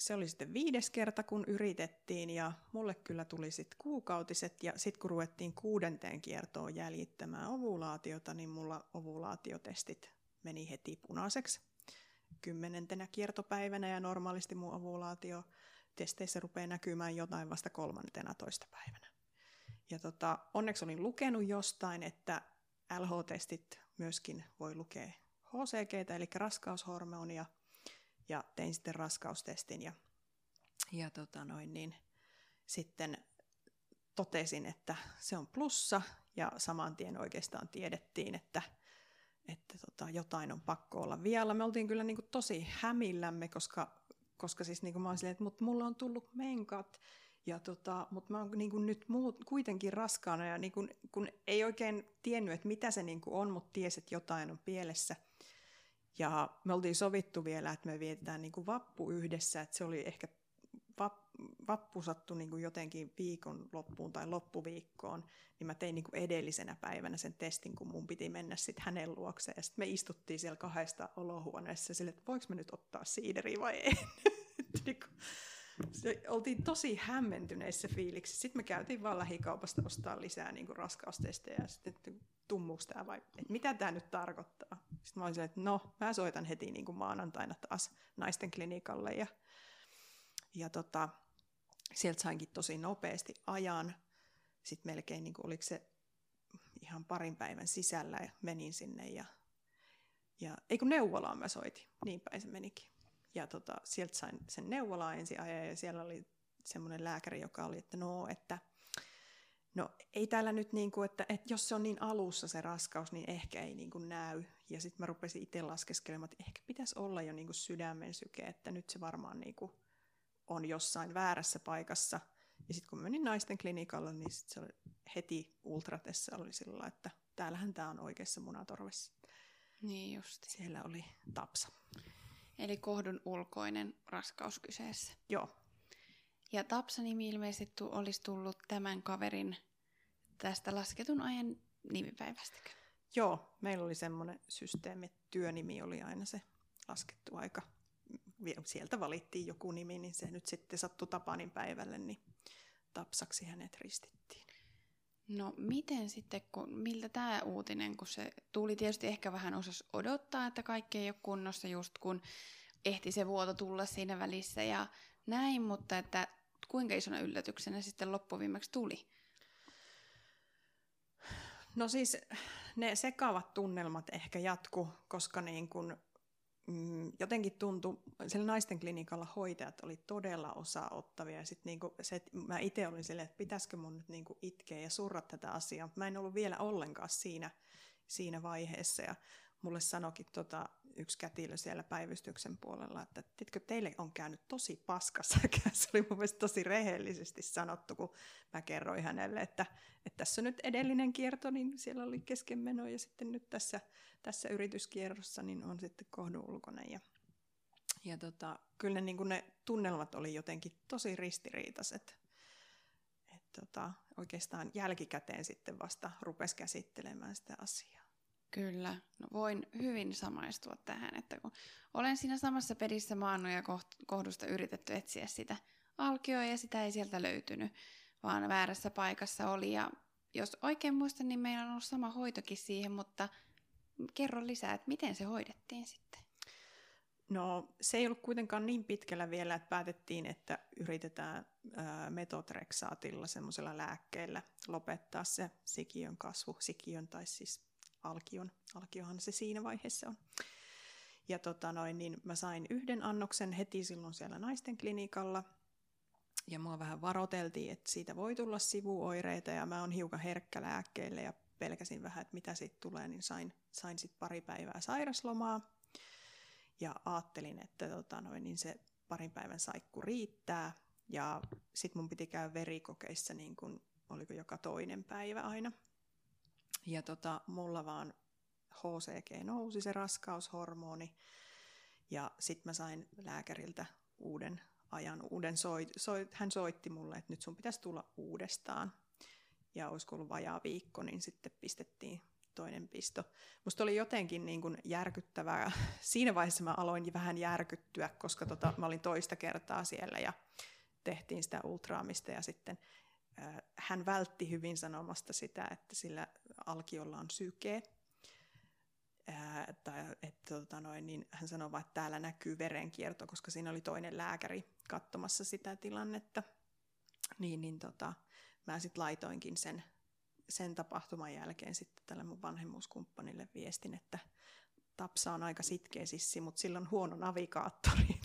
se oli sitten viides kerta, kun yritettiin, ja mulle kyllä tuli sitten kuukautiset, ja sitten kun ruvettiin kuudenteen kiertoon jäljittämään ovulaatiota, niin mulla ovulaatiotestit meni heti punaiseksi kymmenentenä kiertopäivänä, ja normaalisti mun ovulaatio testeissä rupeaa näkymään jotain vasta kolmantena toista päivänä. Ja tota, onneksi olin lukenut jostain, että LH-testit myöskin voi lukea HCG, eli raskaushormonia, ja tein sitten raskaustestin ja, ja tota noin, niin sitten totesin, että se on plussa ja saman tien oikeastaan tiedettiin, että, että tota, jotain on pakko olla vielä. Me oltiin kyllä niin kuin tosi hämillämme, koska, koska siis niin kuin mä olin silleen, että mut mulla on tullut menkat, ja tota, mutta mä oon niin kuin nyt muut, kuitenkin raskaana ja niin kuin, kun ei oikein tiennyt, että mitä se niin kuin on, mutta tiesi, että jotain on pielessä – ja me oltiin sovittu vielä, että me vietetään niin kuin vappu yhdessä, että se oli ehkä vappu sattui niin kuin jotenkin viikon loppuun tai loppuviikkoon, niin mä tein niin kuin edellisenä päivänä sen testin, kun mun piti mennä sitten hänen luokseen. Ja sitten me istuttiin siellä kahdesta olohuoneessa sille, että voiko me nyt ottaa siideriä vai ei. niin kuin, se, oltiin tosi hämmentyneissä fiiliksi. Sitten me käytiin vaan lähikaupasta ostaa lisää niin kuin raskaustestejä ja sitten tummuuko tämä vai että mitä tämä nyt tarkoittaa. Sitten mä olisin, että no, mä soitan heti niin kuin maanantaina taas naisten klinikalle ja, ja tota, sieltä sainkin tosi nopeasti ajan. Sitten melkein niin kuin, oliko se ihan parin päivän sisällä ja menin sinne ja, ja ei kun neuvolaan mä soitin, niin päin se menikin. Ja tota, sieltä sain sen neuvolaan ensin ajaa ja siellä oli semmoinen lääkäri, joka oli, että no, että no ei täällä nyt niin kuin, että, että jos se on niin alussa se raskaus, niin ehkä ei niin kuin näy. Ja sitten mä rupesin itse laskeskelemaan, että ehkä pitäisi olla jo niin kuin sydämen syke, että nyt se varmaan niin kuin on jossain väärässä paikassa. Ja sitten kun mä menin naisten klinikalle, niin sit se oli heti ultratessa oli sillä että täällähän tämä on oikeassa munatorvessa. Niin just. Siellä oli tapsa. Eli kohdun ulkoinen raskaus kyseessä. Joo. Ja Tapsa-nimi ilmeisesti olisi tullut tämän kaverin tästä lasketun ajan nimipäivästäkö? Joo, meillä oli semmoinen systeemi, että työnimi oli aina se laskettu aika. Sieltä valittiin joku nimi, niin se nyt sitten sattui Tapanin päivälle, niin Tapsaksi hänet ristittiin. No miten sitten, kun, miltä tämä uutinen, kun se tuli tietysti ehkä vähän osas odottaa, että kaikki ei ole kunnossa just kun ehti se vuoto tulla siinä välissä ja näin, mutta että kuinka isona yllätyksenä sitten loppuviimeksi tuli? No siis ne sekavat tunnelmat ehkä jatku, koska niin kun, mm, jotenkin tuntui, siellä naisten klinikalla hoitajat oli todella osaottavia. Ja sit niin se, mä itse olin silleen, että pitäisikö mun nyt niin itkeä ja surra tätä asiaa, mä en ollut vielä ollenkaan siinä, siinä vaiheessa. Ja mulle sanokin tota, yksi kätilö siellä päivystyksen puolella, että tiedätkö, teille on käynyt tosi paskassa. Se oli mun mielestä tosi rehellisesti sanottu, kun mä kerroin hänelle, että, että tässä nyt edellinen kierto, niin siellä oli keskenmeno ja sitten nyt tässä, tässä yrityskierrossa niin on sitten kohdun ulkoinen. Ja, ja tota, kyllä ne, niin ne tunnelmat oli jotenkin tosi ristiriitaiset. Et tota, oikeastaan jälkikäteen sitten vasta rupesi käsittelemään sitä asiaa. Kyllä, no voin hyvin samaistua tähän, että kun olen siinä samassa pedissä maannut ja kohdusta yritetty etsiä sitä alkioa ja sitä ei sieltä löytynyt, vaan väärässä paikassa oli. Ja jos oikein muistan, niin meillä on ollut sama hoitokin siihen, mutta kerro lisää, että miten se hoidettiin sitten? No se ei ollut kuitenkaan niin pitkällä vielä, että päätettiin, että yritetään ää, metotreksaatilla semmoisella lääkkeellä lopettaa se sikiön kasvu, sikiön tai siis alkion. Alkiohan se siinä vaiheessa on. Ja tota noin, niin mä sain yhden annoksen heti silloin siellä naisten klinikalla. Ja mua vähän varoteltiin, että siitä voi tulla sivuoireita ja mä oon hiukan herkkä lääkkeelle ja pelkäsin vähän, että mitä siitä tulee, niin sain, sain sitten pari päivää sairaslomaa. Ja ajattelin, että tota noin, niin se parin päivän saikku riittää. Ja sitten mun piti käydä verikokeissa niin kun, oliko joka toinen päivä aina. Ja tota, mulla vaan HCG nousi, se raskaushormoni. Ja sitten mä sain lääkäriltä uuden ajan uuden soit, soit, hän soitti mulle, että nyt sun pitäisi tulla uudestaan. Ja olisiko ollut vajaa viikko, niin sitten pistettiin toinen pisto. Musta oli jotenkin niin kuin järkyttävää. Siinä vaiheessa mä aloin vähän järkyttyä, koska tota, mä olin toista kertaa siellä ja tehtiin sitä ultraamista ja sitten äh, hän vältti hyvin sanomasta sitä, että sillä alkiolla on syke. Ää, tai, että, tota noin, niin hän sanoi vain, että täällä näkyy verenkierto, koska siinä oli toinen lääkäri katsomassa sitä tilannetta. Niin, niin tota, mä sitten laitoinkin sen, sen tapahtuman jälkeen sitten tälle mun vanhemmuuskumppanille viestin, että Tapsa on aika sitkeä sissi, mutta sillä on huono navigaattori.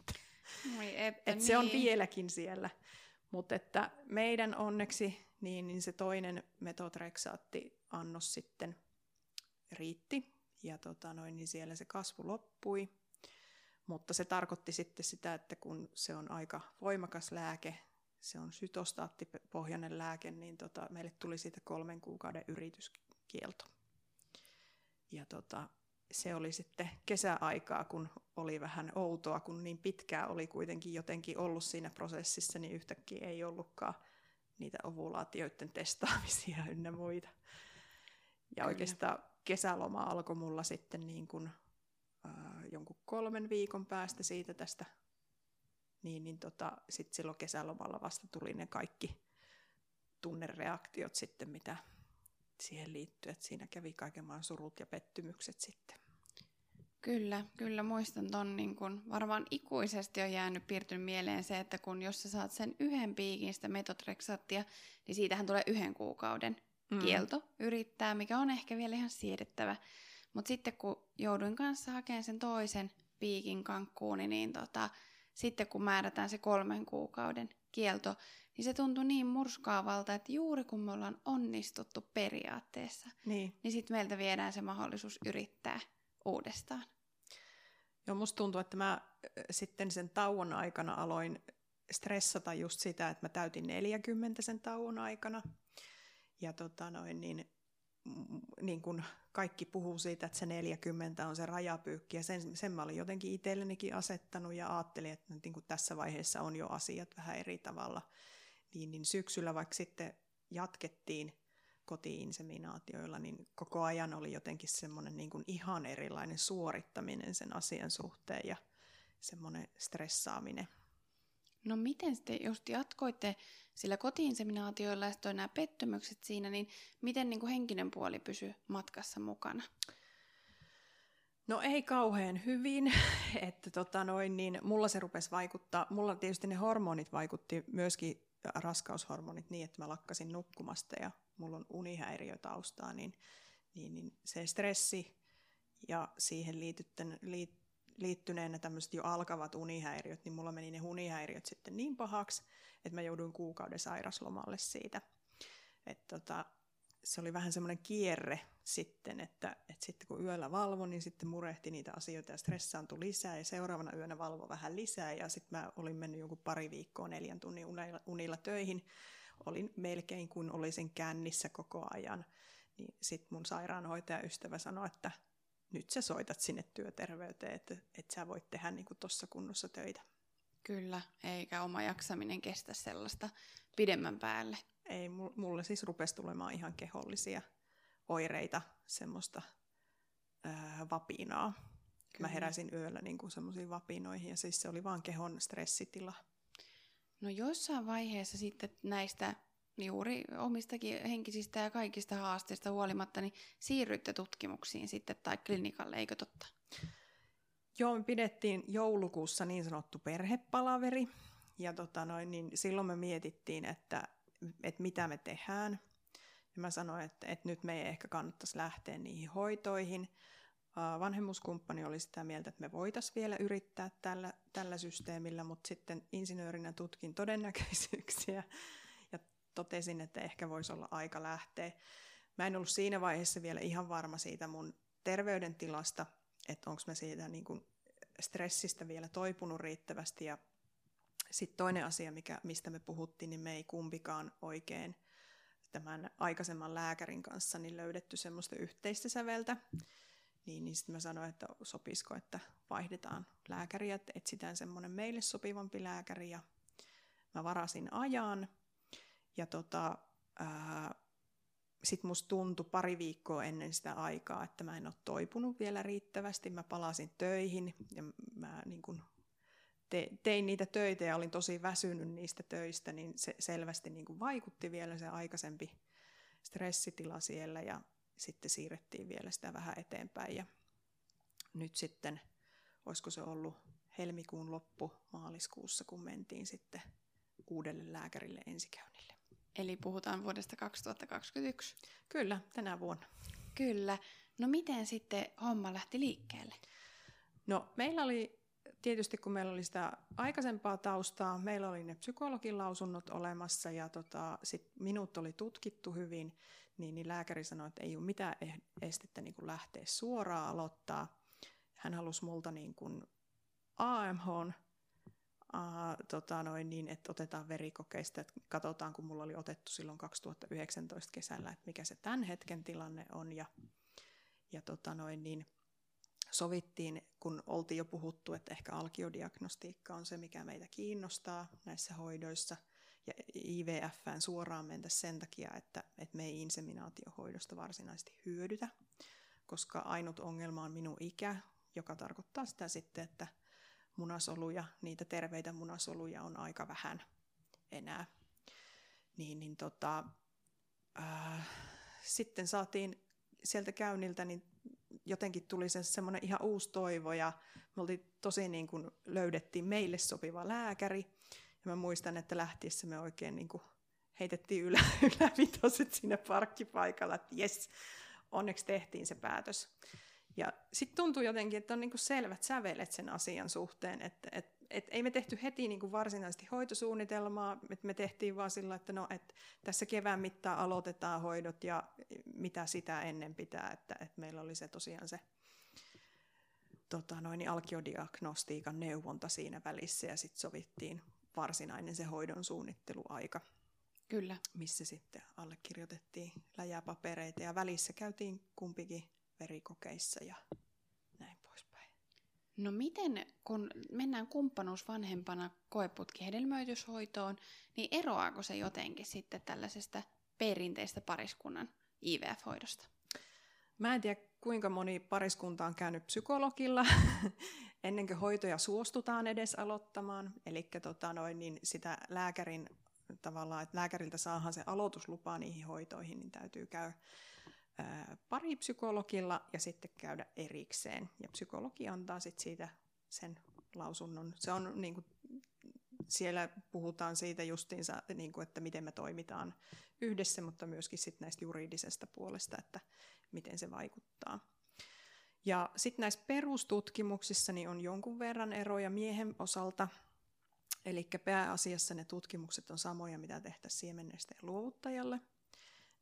Moi, että et niin. se on vieläkin siellä. Mutta että meidän onneksi niin, niin se toinen metotreksaatti annos sitten riitti. Ja tota noin, niin siellä se kasvu loppui. Mutta se tarkoitti sitten sitä, että kun se on aika voimakas lääke, se on sytostaattipohjainen lääke, niin tota, meille tuli siitä kolmen kuukauden yrityskielto. Ja tota, se oli sitten kesäaikaa, kun oli vähän outoa, kun niin pitkään oli kuitenkin jotenkin ollut siinä prosessissa, niin yhtäkkiä ei ollutkaan niitä ovulaatioiden testaamisia ynnä muita. Ja oikeastaan kesäloma alkoi mulla sitten niin kuin, äh, jonkun kolmen viikon päästä siitä tästä. Niin, niin tota, sitten silloin kesälomalla vasta tuli ne kaikki tunnereaktiot sitten, mitä siihen liittyy. Että siinä kävi kaiken maan surut ja pettymykset sitten. Kyllä, kyllä muistan ton niin kun varmaan ikuisesti on jäänyt piirtynyt mieleen se, että kun jos sä saat sen yhden piikin sitä metotreksaattia, niin siitähän tulee yhden kuukauden Mm. kielto yrittää, mikä on ehkä vielä ihan siedettävä. Mutta sitten kun jouduin kanssa hakemaan sen toisen piikin kankkuuni, niin tota, sitten kun määrätään se kolmen kuukauden kielto, niin se tuntui niin murskaavalta, että juuri kun me ollaan onnistuttu periaatteessa, Niin. niin sitten meiltä viedään se mahdollisuus yrittää uudestaan. Joo, musta tuntuu, että mä sitten sen tauon aikana aloin stressata just sitä, että mä täytin 40 sen tauon aikana. Ja tota noin, niin, mm, niin kun kaikki puhuu siitä, että se 40 on se rajapyykki, ja sen, sen mä olin jotenkin itsellenikin asettanut, ja ajattelin, että niin kun tässä vaiheessa on jo asiat vähän eri tavalla. Niin, niin syksyllä vaikka sitten jatkettiin kotiinseminaatioilla, niin koko ajan oli jotenkin semmoinen niin kuin ihan erilainen suorittaminen sen asian suhteen ja semmoinen stressaaminen. No miten sitten just jatkoitte sillä kotiinseminaatioilla ja sitten nämä pettymykset siinä, niin miten niin kuin henkinen puoli pysyi matkassa mukana? No ei kauhean hyvin, että tota noin, niin mulla se rupesi vaikuttaa, mulla tietysti ne hormonit vaikutti myöskin raskaushormonit niin, että mä lakkasin nukkumasta ja mulla on unihäiriö taustaa, niin, niin, niin se stressi ja siihen liitytten, liit, liittyneenä tämmöiset jo alkavat unihäiriöt, niin mulla meni ne unihäiriöt sitten niin pahaksi, että mä jouduin kuukauden sairaslomalle siitä. Et tota, se oli vähän semmoinen kierre sitten, että, että sitten kun yöllä valvo, niin sitten murehti niitä asioita ja stressaantui lisää ja seuraavana yönä valvo vähän lisää ja sitten mä olin mennyt jonkun pari viikkoa neljän tunnin unilla, unilla töihin. Olin melkein kuin olisin kännissä koko ajan. Niin sitten mun sairaanhoitajaystävä sanoi, että nyt sä soitat sinne työterveyteen, että, että sä voit tehdä niin tuossa kunnossa töitä. Kyllä, eikä oma jaksaminen kestä sellaista pidemmän päälle. Ei, mulle siis rupesi tulemaan ihan kehollisia oireita, semmoista ää, vapinaa. Kyllä. Mä heräsin yöllä niin kuin semmoisiin vapinoihin ja siis se oli vaan kehon stressitila. No jossain vaiheessa sitten näistä juuri omistakin henkisistä ja kaikista haasteista huolimatta, niin siirrytte tutkimuksiin sitten tai klinikalle, eikö totta? Joo, me pidettiin joulukuussa niin sanottu perhepalaveri ja tota noin, niin silloin me mietittiin, että, että mitä me tehdään. Ja mä sanoin, että, että nyt me ei ehkä kannattaisi lähteä niihin hoitoihin. Vanhemmuuskumppani oli sitä mieltä, että me voitaisiin vielä yrittää tällä, tällä systeemillä, mutta sitten insinöörinä tutkin todennäköisyyksiä totesin, että ehkä voisi olla aika lähteä. Mä en ollut siinä vaiheessa vielä ihan varma siitä mun terveydentilasta, että onko mä siitä niin kuin stressistä vielä toipunut riittävästi. Ja sitten toinen asia, mikä, mistä me puhuttiin, niin me ei kumpikaan oikein tämän aikaisemman lääkärin kanssa niin löydetty semmoista yhteistä säveltä. Niin, niin sitten mä sanoin, että sopisiko, että vaihdetaan lääkäriä, että etsitään semmoinen meille sopivampi lääkäri. Ja mä varasin ajan ja tota, sitten musta tuntui pari viikkoa ennen sitä aikaa, että mä en ole toipunut vielä riittävästi. Mä palasin töihin ja mä niin kun te, tein niitä töitä ja olin tosi väsynyt niistä töistä, niin se selvästi niin kun vaikutti vielä se aikaisempi stressitila siellä ja sitten siirrettiin vielä sitä vähän eteenpäin. Ja nyt sitten, olisiko se ollut helmikuun loppu maaliskuussa, kun mentiin sitten uudelle lääkärille ensikäynnille. Eli puhutaan vuodesta 2021. Kyllä, tänä vuonna. Kyllä. No miten sitten homma lähti liikkeelle? No meillä oli tietysti kun meillä oli sitä aikaisempaa taustaa, meillä oli ne psykologin lausunnot olemassa ja tota, sit minut oli tutkittu hyvin, niin, niin lääkäri sanoi, että ei ole mitään eh-, estettä niin kuin lähteä suoraan aloittaa. Hän halusi multa niin kuin AMH, uh, tota noin, niin, että otetaan verikokeista, että katsotaan, kun mulla oli otettu silloin 2019 kesällä, että mikä se tämän hetken tilanne on. Ja, ja tota noin, niin, sovittiin, kun oltiin jo puhuttu, että ehkä alkiodiagnostiikka on se, mikä meitä kiinnostaa näissä hoidoissa, ja IVFään suoraan mentä sen takia, että, että me ei inseminaatiohoidosta varsinaisesti hyödytä, koska ainut ongelma on minun ikä, joka tarkoittaa sitä sitten, että munasoluja, niitä terveitä munasoluja on aika vähän enää. Niin, niin tota, äh, sitten saatiin sieltä käynniltä, niin jotenkin tuli se semmoinen ihan uusi toivo ja me oltiin tosi niin kuin löydettiin meille sopiva lääkäri. Ja mä muistan, että lähtiessä me oikein niin kuin heitettiin ylä, ylävitoset sinne parkkipaikalla, että jes, onneksi tehtiin se päätös. Ja sitten tuntuu jotenkin, että on niinku selvät sävelet sen asian suhteen, että et, et ei me tehty heti niinku varsinaisesti hoitosuunnitelmaa, että me tehtiin vaan sillä, että no, et tässä kevään mittaan aloitetaan hoidot ja mitä sitä ennen pitää, että et meillä oli se tosiaan se tota, noin, alkiodiagnostiikan neuvonta siinä välissä ja sitten sovittiin varsinainen se hoidon suunnitteluaika. Kyllä. Missä sitten allekirjoitettiin läjäpapereita ja välissä käytiin kumpikin verikokeissa ja näin poispäin. No miten, kun mennään kumppanuus vanhempana koeputki hedelmöityshoitoon, niin eroaako se jotenkin sitten tällaisesta perinteistä pariskunnan IVF-hoidosta? Mä en tiedä, kuinka moni pariskunta on käynyt psykologilla ennen kuin hoitoja suostutaan edes aloittamaan. Eli tota noin, niin sitä lääkärin tavallaan, että lääkäriltä saadaan se aloituslupa niihin hoitoihin, niin täytyy käydä pari psykologilla ja sitten käydä erikseen. Ja psykologi antaa sitten siitä sen lausunnon. Se on niin kuin, siellä puhutaan siitä justiinsa, niin kuin, että miten me toimitaan yhdessä, mutta myöskin sitten näistä juridisesta puolesta, että miten se vaikuttaa. Ja sitten näissä perustutkimuksissa niin on jonkun verran eroja miehen osalta, eli pääasiassa ne tutkimukset on samoja, mitä tehtäisiin siemennesteen luovuttajalle –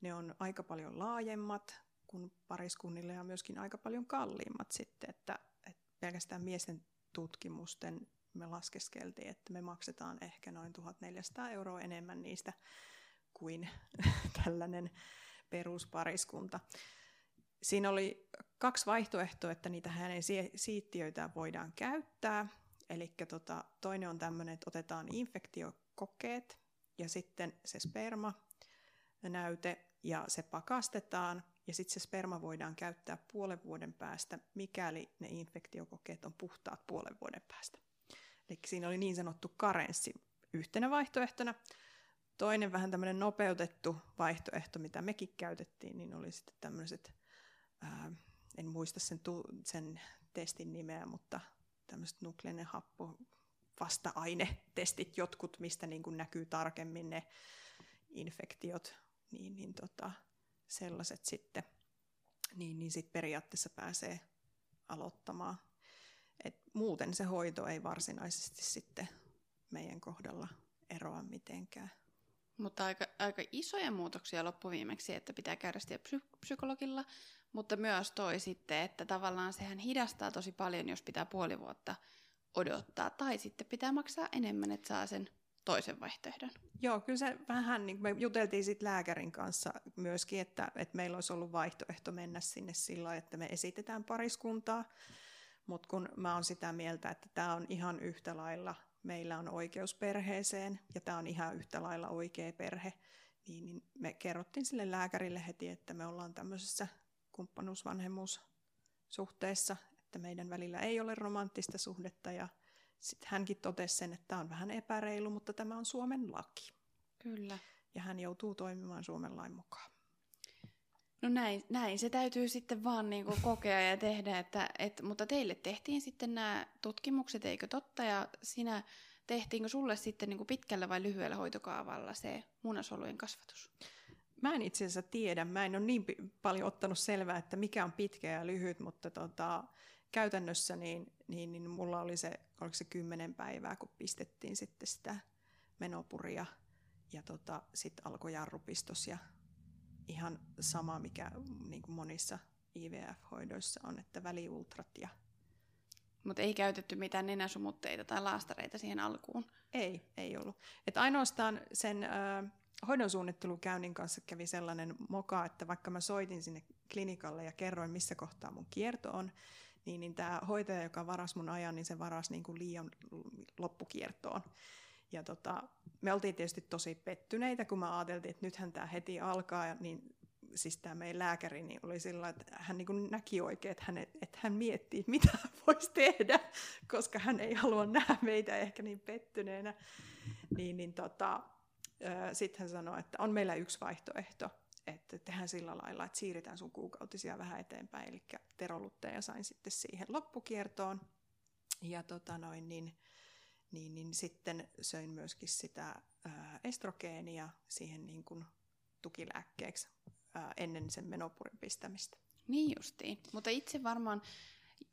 ne on aika paljon laajemmat kuin pariskunnille ja myöskin aika paljon kalliimmat sitten, että, että pelkästään miesten tutkimusten me laskeskeltiin, että me maksetaan ehkä noin 1400 euroa enemmän niistä kuin tällainen peruspariskunta. Siinä oli kaksi vaihtoehtoa, että niitä hänen siittiöitä voidaan käyttää. Eli tota, toinen on tämmöinen, että otetaan infektiokokeet ja sitten se sperma näyte ja se pakastetaan ja sitten se sperma voidaan käyttää puolen vuoden päästä, mikäli ne infektiokokeet on puhtaat puolen vuoden päästä. Eli siinä oli niin sanottu karenssi yhtenä vaihtoehtona. Toinen vähän tämmöinen nopeutettu vaihtoehto, mitä mekin käytettiin, niin oli sitten tämmöiset, en muista sen, tu- sen testin nimeä, mutta tämmöiset nukleinen happo vasta-ainetestit, jotkut, mistä niin kuin näkyy tarkemmin ne infektiot niin, niin tota, sellaiset sitten, niin, niin sit periaatteessa pääsee aloittamaan. Et muuten se hoito ei varsinaisesti sitten meidän kohdalla eroa mitenkään. Mutta aika, aika isoja muutoksia loppuviimeksi, että pitää käydä psy- psykologilla, mutta myös toi sitten, että tavallaan sehän hidastaa tosi paljon, jos pitää puoli vuotta odottaa, tai sitten pitää maksaa enemmän, että saa sen toisen vaihtoehdon. Joo, kyllä se vähän, niin me juteltiin sit lääkärin kanssa myöskin, että, että meillä olisi ollut vaihtoehto mennä sinne sillä että me esitetään pariskuntaa, Mutta kun mä oon sitä mieltä, että tämä on ihan yhtä lailla, meillä on oikeus perheeseen ja tämä on ihan yhtä lailla oikea perhe, niin, niin me kerrottiin sille lääkärille heti, että me ollaan tämmöisessä kumppanuusvanhemmuussuhteessa, että meidän välillä ei ole romanttista suhdetta ja sitten hänkin totesi sen, että tämä on vähän epäreilu, mutta tämä on Suomen laki. Kyllä. Ja hän joutuu toimimaan Suomen lain mukaan. No näin, näin se täytyy sitten vaan niin kuin kokea ja tehdä, että, et, mutta teille tehtiin sitten nämä tutkimukset, eikö totta, ja sinä tehtiinkö sulle sitten niin kuin pitkällä vai lyhyellä hoitokaavalla se munasolujen kasvatus? Mä en itse asiassa tiedä, mä en ole niin paljon ottanut selvää, että mikä on pitkä ja lyhyt, mutta tota, käytännössä niin, niin, niin mulla oli se, oliko se kymmenen päivää, kun pistettiin sitten sitä menopuria ja tota, sitten alkoi jarrupistos ja ihan sama, mikä niin kuin monissa IVF-hoidoissa on, että väliultrat ja mutta ei käytetty mitään nenäsumutteita tai laastareita siihen alkuun. Ei, ei ollut. Et ainoastaan sen äh, hoidon suunnittelukäynnin kanssa kävi sellainen moka, että vaikka mä soitin sinne klinikalle ja kerroin, missä kohtaa mun kierto on, niin, niin tämä hoitaja, joka varas mun ajan, niin se varas niin kuin liian loppukiertoon. Ja tota, me oltiin tietysti tosi pettyneitä, kun mä ajateltiin, että nythän tämä heti alkaa, niin siis tämä meidän lääkäri niin oli sillä että hän niin näki oikein, että hän, että hän miettii, mitä voisi tehdä, koska hän ei halua nähdä meitä ehkä niin pettyneenä. Niin, niin tota, sitten hän sanoi, että on meillä yksi vaihtoehto, että tehdään sillä lailla, että siirretään sun kuukautisia vähän eteenpäin, eli terolutteja sain sitten siihen loppukiertoon. Ja tota noin, niin, niin, niin sitten söin myöskin sitä ää, estrogeenia siihen niin kuin tukilääkkeeksi ää, ennen sen menopurin pistämistä. Niin justiin, mutta itse varmaan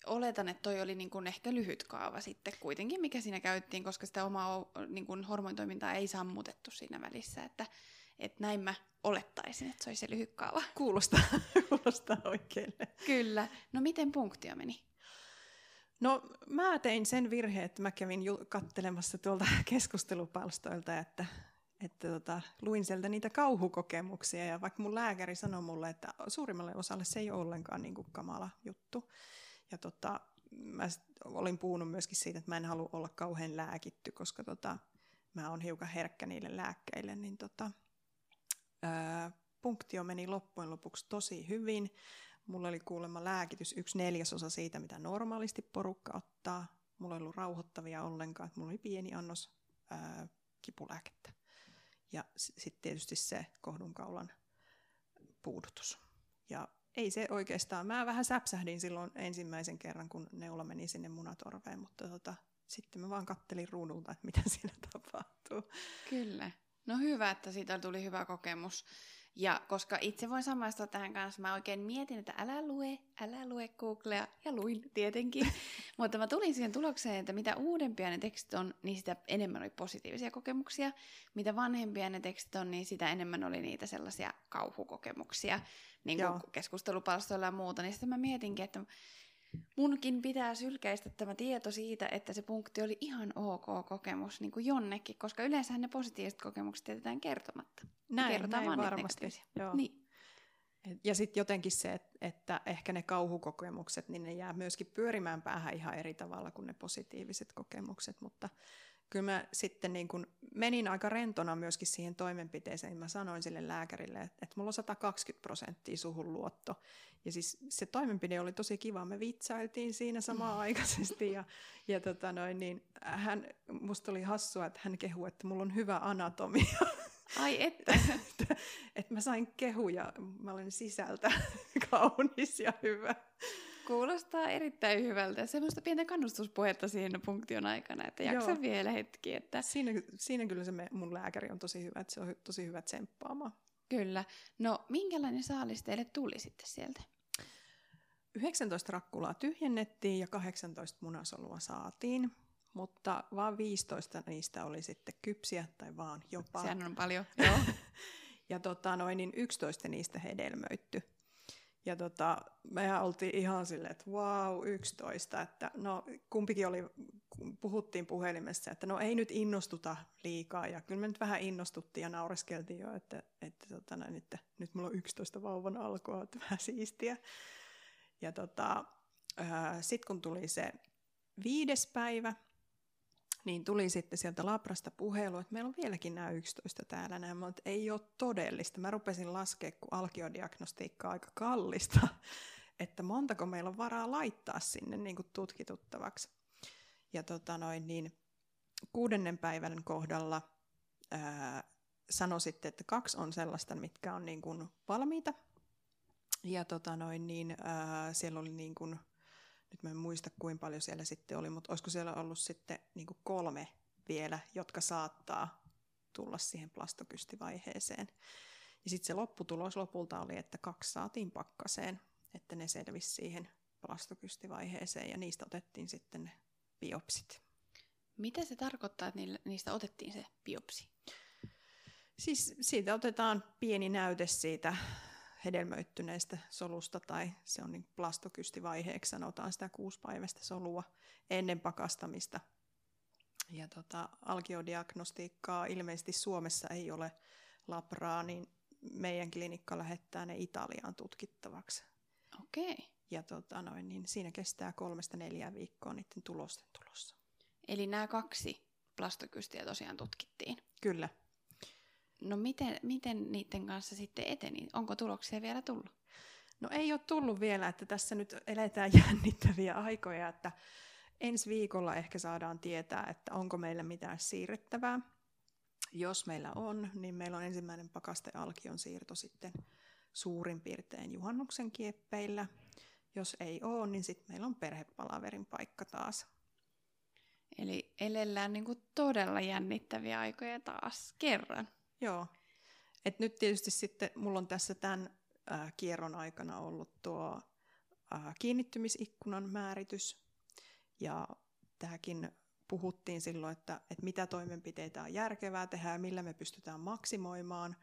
oletan, että toi oli niin kuin ehkä lyhyt kaava sitten kuitenkin, mikä siinä käyttiin, koska sitä omaa niin kuin hormonitoimintaa ei sammutettu siinä välissä, että, että näin mä olettaisin, että se olisi se lyhyt kaava. Kuulostaa, kuulostaa oikealle. Kyllä. No miten punktio meni? No mä tein sen virheen, että mä kävin kattelemassa tuolta keskustelupalstoilta, että, että tota, luin sieltä niitä kauhukokemuksia ja vaikka mun lääkäri sanoi mulle, että suurimmalle osalle se ei ole ollenkaan niin kuin kamala juttu. Ja tota, mä olin puhunut myöskin siitä, että mä en halua olla kauhean lääkitty, koska tota, mä oon hiukan herkkä niille lääkkeille, niin tota, punktio meni loppujen lopuksi tosi hyvin. Mulla oli kuulemma lääkitys yksi neljäsosa siitä, mitä normaalisti porukka ottaa. Mulla ei ollut rauhoittavia ollenkaan, että mulla oli pieni annos ää, kipulääkettä. Ja sitten tietysti se kohdunkaulan puudutus. Ja ei se oikeastaan, mä vähän säpsähdin silloin ensimmäisen kerran, kun neula meni sinne munatorveen, mutta tota, sitten mä vaan kattelin ruudulta, että mitä siinä tapahtuu. Kyllä. No hyvä, että siitä tuli hyvä kokemus. Ja koska itse voin samaistua tähän kanssa, mä oikein mietin, että älä lue, älä lue Googlea, ja luin tietenkin. Mutta mä tulin siihen tulokseen, että mitä uudempia ne tekstit on, niin sitä enemmän oli positiivisia kokemuksia. Mitä vanhempia ne tekstit on, niin sitä enemmän oli niitä sellaisia kauhukokemuksia, niin kuin keskustelupalstoilla ja muuta. Niin sitten mä mietinkin, että munkin pitää sylkäistä tämä tieto siitä, että se punkti oli ihan ok kokemus niin kuin jonnekin, koska yleensä ne positiiviset kokemukset jätetään kertomatta. Näin, näin varmasti. Joo. Niin. Ja sitten jotenkin se, että, että ehkä ne kauhukokemukset, niin ne jää myöskin pyörimään päähän ihan eri tavalla kuin ne positiiviset kokemukset, mutta kyllä mä sitten niin kun menin aika rentona myöskin siihen toimenpiteeseen. Mä sanoin sille lääkärille, että, että mulla on 120 prosenttia suhun luotto. Ja siis se toimenpide oli tosi kiva. Me vitsailtiin siinä samaan mm. aikaisesti. Ja, ja tota noin, niin hän, musta oli hassua, että hän kehui, että mulla on hyvä anatomia. Ai että. että, että mä sain kehuja, mä olen sisältä kaunis ja hyvä. Kuulostaa erittäin hyvältä. Semmoista pientä kannustuspuhetta siinä punktion aikana, että jaksa Joo. vielä hetki. Että... Siinä, siinä kyllä se me, mun lääkäri on tosi hyvä, että se on tosi hyvä tsemppaamaan. Kyllä. No, minkälainen saalis teille tuli sitten sieltä? 19 rakkulaa tyhjennettiin ja 18 munasolua saatiin, mutta vain 15 niistä oli sitten kypsiä tai vaan jopa. Sehän on paljon. Joo. ja tota, noin, niin 11 niistä hedelmöitty. Ja tota, mehän oltiin ihan silleen, että wow, 11, että no kumpikin oli, puhuttiin puhelimessa, että no ei nyt innostuta liikaa, ja kyllä me nyt vähän innostuttiin ja naureskeltiin jo, että, että, tota, näin, että nyt mulla on 11 vauvan alkoa, että vähän siistiä. Ja tota, sitten kun tuli se viides päivä, niin tuli sitten sieltä Labrasta puhelu, että meillä on vieläkin nämä 11 täällä nämä, mutta ei ole todellista. Mä rupesin laskea, kun alkiodiagnostiikka on aika kallista, että montako meillä on varaa laittaa sinne niin kuin tutkituttavaksi. Ja tota noin, niin kuudennen päivän kohdalla ää, sitten, että kaksi on sellaista, mitkä on niin kuin valmiita. Ja tota noin, niin, ää, siellä oli niin kuin, nyt mä en muista kuinka paljon siellä sitten oli, mutta olisiko siellä ollut sitten niin kuin kolme vielä, jotka saattaa tulla siihen plastokystivaiheeseen. Ja sitten se lopputulos lopulta oli, että kaksi saatiin pakkaseen, että ne selvisi siihen plastokystivaiheeseen ja niistä otettiin sitten ne biopsit. Mitä se tarkoittaa, että niistä otettiin se biopsi? Siis siitä otetaan pieni näyte siitä hedelmöittyneestä solusta, tai se on niin plastokystivaiheeksi, sanotaan sitä kuuspäiväistä solua ennen pakastamista. Ja tota, alkiodiagnostiikkaa ilmeisesti Suomessa ei ole labraa, niin meidän klinikka lähettää ne Italiaan tutkittavaksi. Okei. Okay. Ja tota noin, niin siinä kestää kolmesta neljää viikkoa niiden tulosten tulossa. Eli nämä kaksi plastokystiä tosiaan tutkittiin? Kyllä. No miten, miten niiden kanssa sitten eteni? Onko tuloksia vielä tullut? No ei ole tullut vielä, että tässä nyt eletään jännittäviä aikoja, että ensi viikolla ehkä saadaan tietää, että onko meillä mitään siirrettävää. Jos meillä on, niin meillä on ensimmäinen pakastealkion siirto sitten suurin piirtein juhannuksen kieppeillä. Jos ei ole, niin sitten meillä on perhepalaverin paikka taas. Eli elellään niin todella jännittäviä aikoja taas kerran. Joo. Et nyt tietysti sitten mulla on tässä tämän äh, kierron aikana ollut tuo äh, kiinnittymisikkunan määritys. Ja tämäkin puhuttiin silloin, että, että mitä toimenpiteitä on järkevää tehdä ja millä me pystytään maksimoimaan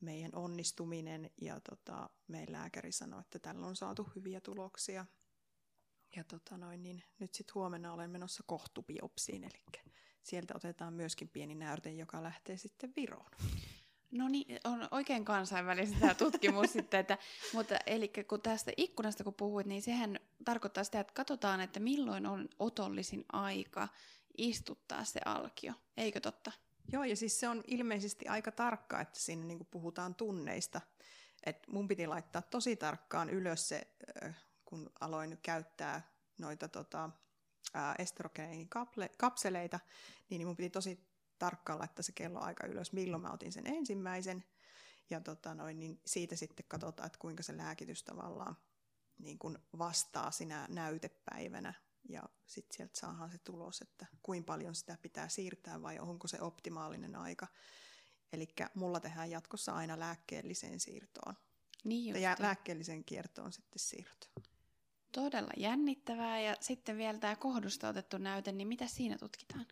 meidän onnistuminen. Ja tota, meidän lääkäri sanoi, että tällä on saatu hyviä tuloksia. Ja tota noin, niin nyt sitten huomenna olen menossa kohtubiopsiin, eli sieltä otetaan myöskin pieni näyte, joka lähtee sitten Viroon. No niin, on oikein kansainvälistä tämä tutkimus sitten, että, mutta eli kun tästä ikkunasta kun puhuit, niin sehän tarkoittaa sitä, että katsotaan, että milloin on otollisin aika istuttaa se alkio, eikö totta? Joo, ja siis se on ilmeisesti aika tarkka, että siinä niin puhutaan tunneista. Et mun piti laittaa tosi tarkkaan ylös se, kun aloin käyttää noita tota, estrogeenikapseleita, niin mun piti tosi tarkkaan laittaa se kello aika ylös, milloin mä otin sen ensimmäisen. Ja tota noin, niin siitä sitten katsotaan, että kuinka se lääkitys tavallaan niin kuin vastaa sinä näytepäivänä. Ja sitten sieltä saadaan se tulos, että kuinka paljon sitä pitää siirtää vai onko se optimaalinen aika. Eli mulla tehdään jatkossa aina lääkkeelliseen siirtoon. Niin ja lääkkeelliseen kiertoon sitten siirto. Todella jännittävää. Ja sitten vielä tämä kohdusta otettu näyte, niin mitä siinä tutkitaan?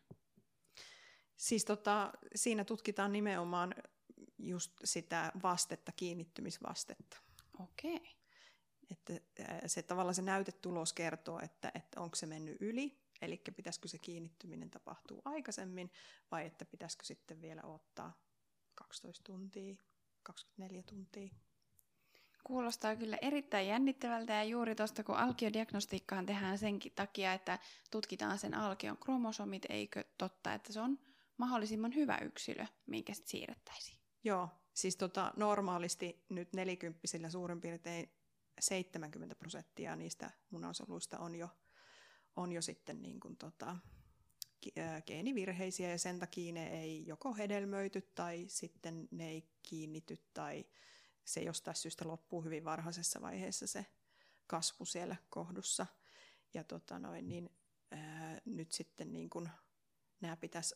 Siis tota, siinä tutkitaan nimenomaan just sitä vastetta, kiinnittymisvastetta. Okei. Okay. Että se tavallaan se näytetulos kertoo, että, että onko se mennyt yli, eli pitäisikö se kiinnittyminen tapahtua aikaisemmin, vai että pitäisikö sitten vielä ottaa 12 tuntia, 24 tuntia. Kuulostaa kyllä erittäin jännittävältä ja juuri tuosta, kun alkiodiagnostiikkaan tehdään senkin takia, että tutkitaan sen alkion kromosomit, eikö totta, että se on mahdollisimman hyvä yksilö, minkä sitten siirrettäisiin. Joo, siis tota, normaalisti nyt nelikymppisillä suurin piirtein 70 prosenttia niistä munasoluista on jo, on jo sitten niin kuin tota, geenivirheisiä ja sen takia ne ei joko hedelmöity tai sitten ne ei kiinnity tai se jostain syystä loppuu hyvin varhaisessa vaiheessa se kasvu siellä kohdussa. Ja tota noin, niin, ää, nyt sitten niin kun nämä pitäisi,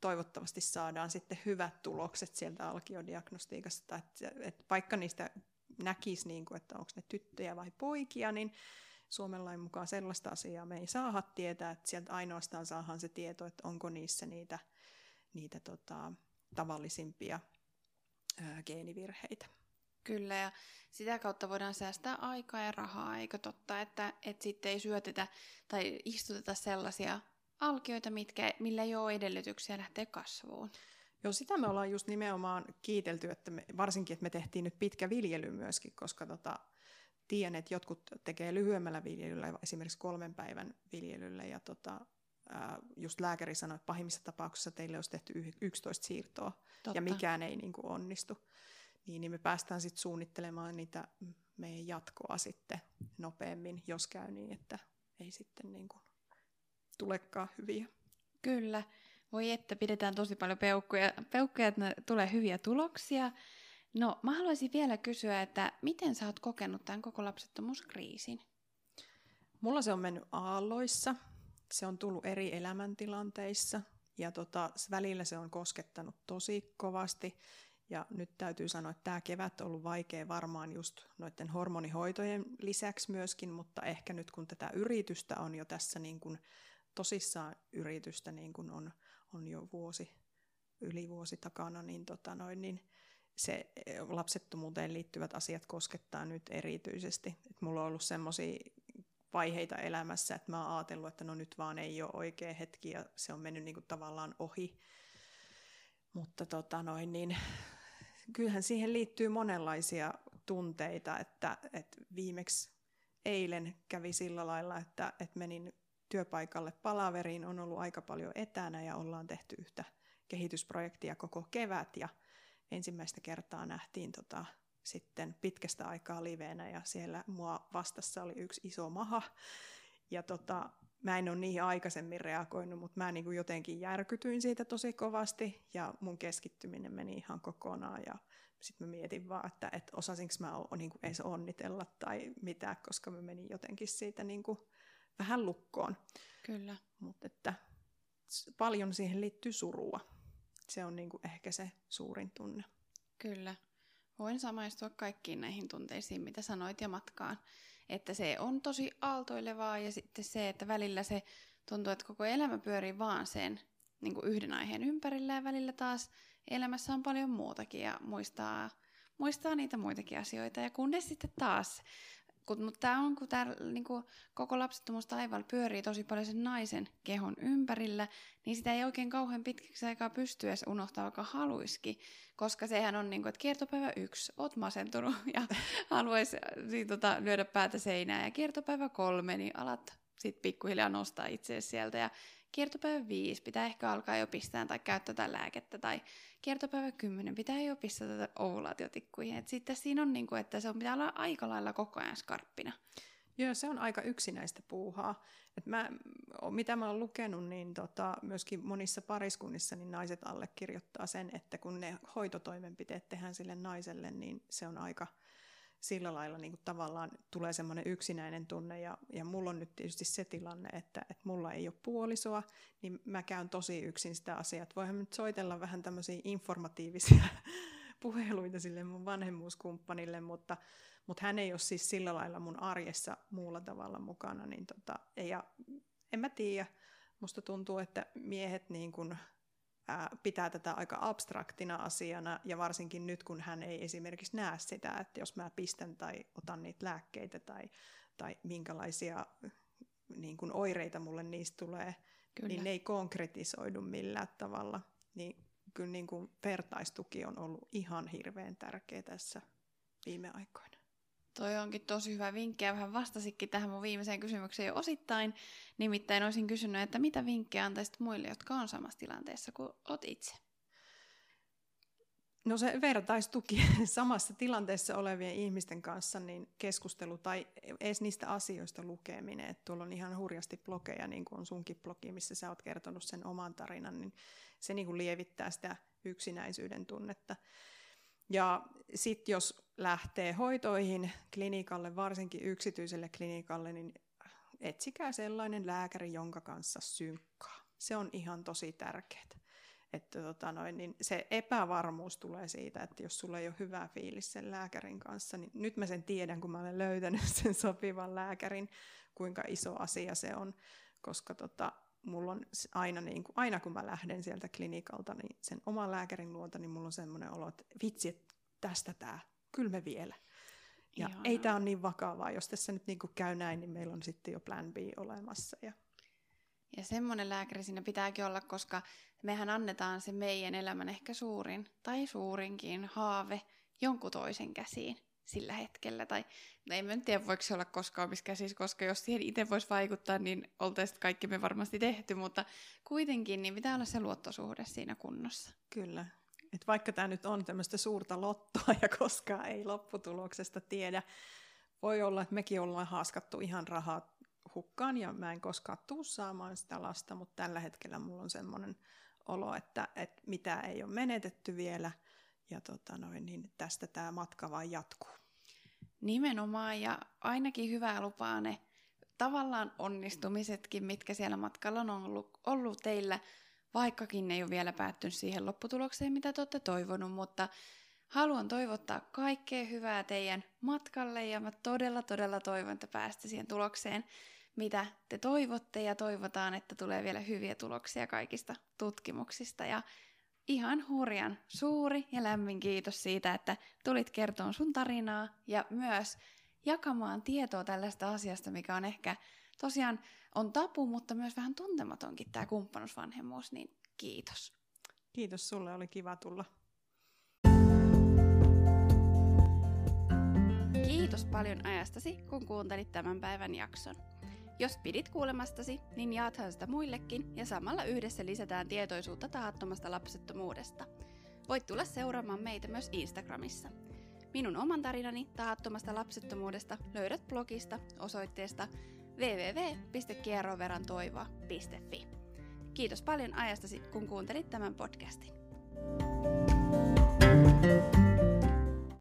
toivottavasti saadaan sitten hyvät tulokset sieltä alkiodiagnostiikasta, että, että vaikka niistä näkisi, niin kuin, että onko ne tyttöjä vai poikia, niin Suomen lain mukaan sellaista asiaa me ei saada tietää, että sieltä ainoastaan saadaan se tieto, että onko niissä niitä, niitä tota, tavallisimpia ää, geenivirheitä. Kyllä, ja sitä kautta voidaan säästää aikaa ja rahaa, eikö totta, että, että sitten ei syötetä tai istuteta sellaisia alkioita, mitkä, millä ei ole edellytyksiä lähteä kasvuun. Joo, sitä me ollaan just nimenomaan kiitelty, että me, varsinkin, että me tehtiin nyt pitkä viljely myöskin, koska tota, tiedän, että jotkut tekee lyhyemmällä viljelyllä, esimerkiksi kolmen päivän viljelyllä, ja tota, just lääkäri sanoi, että pahimmissa tapauksissa teille olisi tehty 11 siirtoa, Totta. ja mikään ei niin kuin onnistu. Niin, niin me päästään sitten suunnittelemaan niitä meidän jatkoa sitten nopeammin, jos käy niin, että ei sitten niin kuin tulekaan hyviä. Kyllä. Voi että pidetään tosi paljon peukkuja, peukkuja että ne tulee hyviä tuloksia. No, mä haluaisin vielä kysyä, että miten sä oot kokenut tämän koko lapsettomuuskriisin? Mulla se on mennyt aalloissa. Se on tullut eri elämäntilanteissa ja tota, välillä se on koskettanut tosi kovasti. Ja nyt täytyy sanoa, että tämä kevät on ollut vaikea varmaan just noiden hormonihoitojen lisäksi myöskin, mutta ehkä nyt kun tätä yritystä on jo tässä niin kuin tosissaan yritystä niin kuin on, on jo vuosi, yli vuosi takana, niin, tota noin, niin se lapsettomuuteen liittyvät asiat koskettaa nyt erityisesti. Et mulla on ollut semmoisia vaiheita elämässä, että mä oon ajatellut, että no nyt vaan ei ole oikea hetki ja se on mennyt niin kuin tavallaan ohi. Mutta tota noin, niin kyllähän siihen liittyy monenlaisia tunteita, että, että viimeksi eilen kävi sillä lailla, että, että menin työpaikalle palaveriin, on ollut aika paljon etänä ja ollaan tehty yhtä kehitysprojektia koko kevät ja ensimmäistä kertaa nähtiin tota, sitten pitkästä aikaa liveenä ja siellä mua vastassa oli yksi iso maha. Ja tota, mä en ole niihin aikaisemmin reagoinut, mutta mä niin kuin jotenkin järkytyin siitä tosi kovasti ja mun keskittyminen meni ihan kokonaan ja sitten mä mietin vaan, että, että osasinko mä o, niin kuin edes onnitella tai mitä, koska mä menin jotenkin siitä niin kuin vähän lukkoon. Kyllä. Mutta että paljon siihen liittyy surua. Se on niin kuin ehkä se suurin tunne. Kyllä. Voin samaistua kaikkiin näihin tunteisiin, mitä sanoit ja matkaan että se on tosi aaltoilevaa ja sitten se, että välillä se tuntuu, että koko elämä pyörii vaan sen niin kuin yhden aiheen ympärillä ja välillä taas elämässä on paljon muutakin ja muistaa, muistaa niitä muitakin asioita. Ja kunnes sitten taas mutta tämä on, kun tämä niin kuin, koko lapsettomuus taivaalla pyörii tosi paljon sen naisen kehon ympärillä, niin sitä ei oikein kauhean pitkäksi aikaa pysty edes unohtaa, vaikka haluisikin. Koska sehän on niin kuin, että kiertopäivä yksi, oot masentunut ja haluaisi niin, tota, lyödä päätä seinään. Ja kiertopäivä kolme, niin alat sitten pikkuhiljaa nostaa itseäsi sieltä. Ja kiertopäivä viisi pitää ehkä alkaa jo pistää tai käyttää tätä lääkettä. Tai kiertopäivä 10 pitää jo pistää tätä ovulaatiotikkuihin. Et sitten siinä on, niin kuin, että se on, pitää olla aika lailla koko ajan skarppina. Joo, se on aika yksinäistä puuhaa. Et mä, mitä mä oon lukenut, niin tota, myöskin monissa pariskunnissa niin naiset allekirjoittaa sen, että kun ne hoitotoimenpiteet tehdään sille naiselle, niin se on aika – sillä lailla niin kuin tavallaan tulee semmoinen yksinäinen tunne ja, ja mulla on nyt tietysti se tilanne, että, että mulla ei ole puolisoa, niin mä käyn tosi yksin sitä asiaa. Voihan nyt soitella vähän tämmöisiä informatiivisia puheluita sille mun vanhemmuuskumppanille, mutta, mutta hän ei ole siis sillä lailla mun arjessa muulla tavalla mukana, niin tota, ja en mä tiedä, musta tuntuu, että miehet niin kuin pitää tätä aika abstraktina asiana, ja varsinkin nyt, kun hän ei esimerkiksi näe sitä, että jos mä pistän tai otan niitä lääkkeitä tai, tai minkälaisia niin kuin oireita mulle niistä tulee, kyllä. niin ne ei konkretisoidu millään tavalla. Niin kyllä niin kuin vertaistuki on ollut ihan hirveän tärkeä tässä viime aikoina. Toi onkin tosi hyvä vinkki ja vähän vastasikin tähän mun viimeiseen kysymykseen jo osittain. Nimittäin olisin kysynyt, että mitä vinkkejä antaisit muille, jotka on samassa tilanteessa kuin olet itse? No se vertaistuki samassa tilanteessa olevien ihmisten kanssa, niin keskustelu tai edes niistä asioista lukeminen. Että tuolla on ihan hurjasti blogeja, niin kuin on sunkin blogi, missä sä oot kertonut sen oman tarinan, niin se niin kuin lievittää sitä yksinäisyyden tunnetta. Ja sitten jos lähtee hoitoihin klinikalle, varsinkin yksityiselle klinikalle, niin etsikää sellainen lääkäri, jonka kanssa synkkaa. Se on ihan tosi tärkeää. Että tota noin, niin se epävarmuus tulee siitä, että jos sulla ei ole hyvä fiilis sen lääkärin kanssa, niin nyt mä sen tiedän, kun mä olen löytänyt sen sopivan lääkärin, kuinka iso asia se on, koska tota, mulla on aina, niin kuin, aina kun mä lähden sieltä klinikalta, niin sen oman lääkärin luota, niin mulla on semmoinen olo, että vitsi, että tästä tämä, kyllä me vielä. Ja Ihana. ei tämä ole niin vakavaa, jos tässä nyt niin kuin käy näin, niin meillä on sitten jo plan B olemassa. Ja, ja semmoinen lääkäri siinä pitääkin olla, koska mehän annetaan se meidän elämän ehkä suurin tai suurinkin haave jonkun toisen käsiin. Sillä hetkellä. Tai no en mä tiedä, voiko se olla koskaan omissa käsissä, koska jos siihen itse voisi vaikuttaa, niin oltaisiin kaikki me varmasti tehty, mutta kuitenkin niin pitää olla se luottosuhde siinä kunnossa. Kyllä. Et vaikka tämä nyt on tämmöistä suurta lottoa ja koskaan ei lopputuloksesta tiedä, voi olla, että mekin ollaan haaskattu ihan rahaa hukkaan ja mä en koskaan tuu saamaan sitä lasta, mutta tällä hetkellä mulla on semmoinen olo, että, että mitä ei ole menetetty vielä ja tota noin, niin tästä tämä matka vain jatkuu. Nimenomaan ja ainakin hyvää lupaa ne tavallaan onnistumisetkin, mitkä siellä matkalla on ollut, ollut teillä, vaikkakin ne ei ole vielä päättynyt siihen lopputulokseen, mitä te olette toivonut, mutta haluan toivottaa kaikkea hyvää teidän matkalle ja mä todella todella toivon, että päästä siihen tulokseen, mitä te toivotte ja toivotaan, että tulee vielä hyviä tuloksia kaikista tutkimuksista ja ihan hurjan suuri ja lämmin kiitos siitä, että tulit kertomaan sun tarinaa ja myös jakamaan tietoa tällaista asiasta, mikä on ehkä tosiaan on tapu, mutta myös vähän tuntematonkin tämä kumppanusvanhemmuus, niin kiitos. Kiitos sulle, oli kiva tulla. Kiitos paljon ajastasi, kun kuuntelit tämän päivän jakson. Jos pidit kuulemastasi, niin jaathan sitä muillekin ja samalla yhdessä lisätään tietoisuutta tahattomasta lapsettomuudesta. Voit tulla seuraamaan meitä myös Instagramissa. Minun oman tarinani tahattomasta lapsettomuudesta löydät blogista osoitteesta www.kierroverantoivoa.fi. Kiitos paljon ajastasi, kun kuuntelit tämän podcastin. thank you